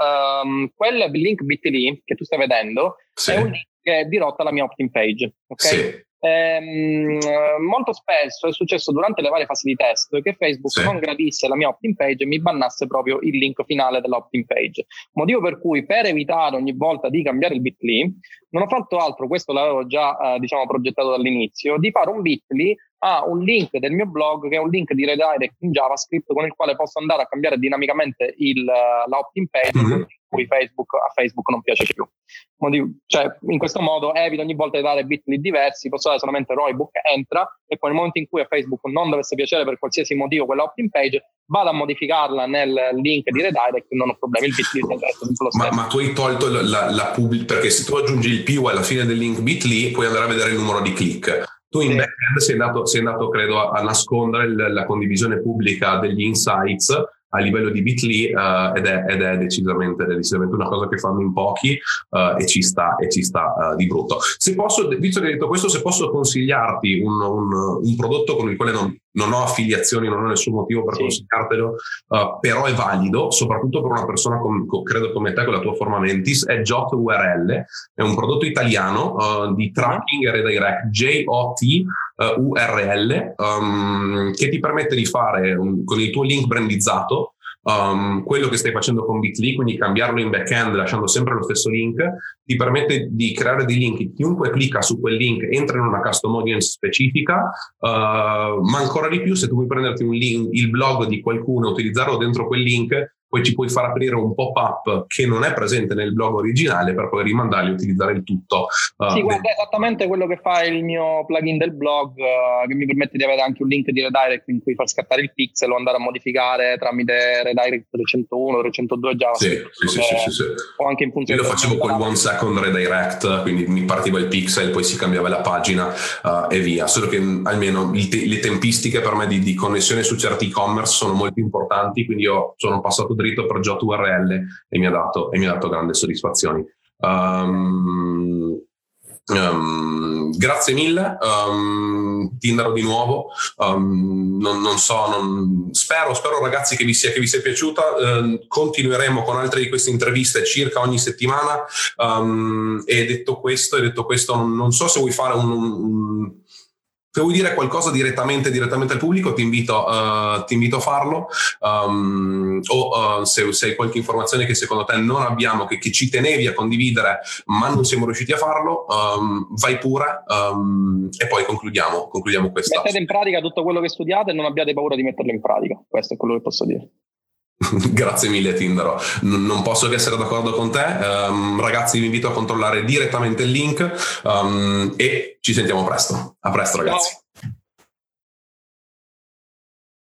Um, quel link bit.ly che tu stai vedendo sì. è un link che è dirotto alla mia opt-in page, ok? Sì. Ehm, molto spesso è successo durante le varie fasi di test che Facebook sì. non gradisse la mia opt-in page e mi bannasse proprio il link finale dell'opt-in page. Motivo per cui per evitare ogni volta di cambiare il bit.ly, non ho fatto altro, questo l'avevo già eh, diciamo progettato dall'inizio, di fare un bit.ly a un link del mio blog che è un link di redirect in JavaScript con il quale posso andare a cambiare dinamicamente il, l'opt-in page mm-hmm cui Facebook, a Facebook non piace più. Cioè, in questo modo evito ogni volta di dare bit.ly diversi, posso dare solamente Roybook, entra e poi nel momento in cui a Facebook non dovesse piacere per qualsiasi motivo quella opt-in page, vado a modificarla nel link di redirect, non ho problemi, il bit.ly ma, ma, tu hai tolto la, la, la pub- perché se tu aggiungi il più alla fine del link bit.ly puoi andare a vedere il numero di click. Tu in backend sei andato, sei andato credo, a nascondere la condivisione pubblica degli insights a livello di Bitly uh, ed, è, ed è, decisamente, decisamente, una cosa che fanno in pochi uh, e ci sta, e ci sta uh, di brutto. Se posso, visto che hai detto questo, se posso consigliarti un, un, un prodotto con il quale non, non, ho affiliazioni, non ho nessun motivo per sì. consigliartelo, però è valido, soprattutto per una persona com, com, credo come te con la tua forma Mentis, è JOT URL, è un prodotto italiano di tracking e redirect, J-O-T uh, URL um, che ti permette di fare un, con il tuo link brandizzato um, quello che stai facendo con Bitly, quindi cambiarlo in backend lasciando sempre lo stesso link, ti permette di creare dei link. Chiunque clicca su quel link entra in una custom audience specifica, uh, ma ancora di più se tu vuoi prenderti link, il blog di qualcuno e utilizzarlo dentro quel link, poi ci puoi far aprire un pop-up che non è presente nel blog originale per poi rimandarli a utilizzare il tutto. Uh, sì, guarda, è esattamente quello che fa il mio plugin del blog, uh, che mi permette di avere anche un link di redirect in cui far scattare il pixel o andare a modificare tramite redirect 301, 302 Java. Sì, sì, sì, sì, sì, O anche in funzione. Io lo facevo col one second redirect, quindi mi partiva il pixel, poi si cambiava la pagina uh, e via. Solo che almeno te- le tempistiche per me di, di connessione su certi e-commerce sono molto importanti, quindi io sono passato dritto per Jot URL e mi ha dato, e mi ha dato grandi soddisfazioni. Um, um, grazie mille, um, Tindaro di nuovo. Um, non, non, so, non, spero, spero ragazzi che vi sia, che vi sia piaciuta. Uh, continueremo con altre di queste interviste circa ogni settimana. E detto questo, detto questo non, non so se vuoi fare un, un se vuoi dire qualcosa direttamente, direttamente al pubblico, ti invito, uh, ti invito a farlo. Um, o uh, se, se, hai qualche informazione che secondo te non abbiamo, che, che, ci tenevi a condividere, ma non siamo riusciti a farlo, um, vai pure um, e poi concludiamo, concludiamo questa. Mettete in pratica tutto quello che studiate e non abbiate paura di metterlo in pratica. Questo è quello che posso dire. Grazie mille Tindaro, N- non posso che essere d'accordo con te. Um, ragazzi vi invito a controllare direttamente il link um, e ci sentiamo presto. A presto ragazzi. Ciao.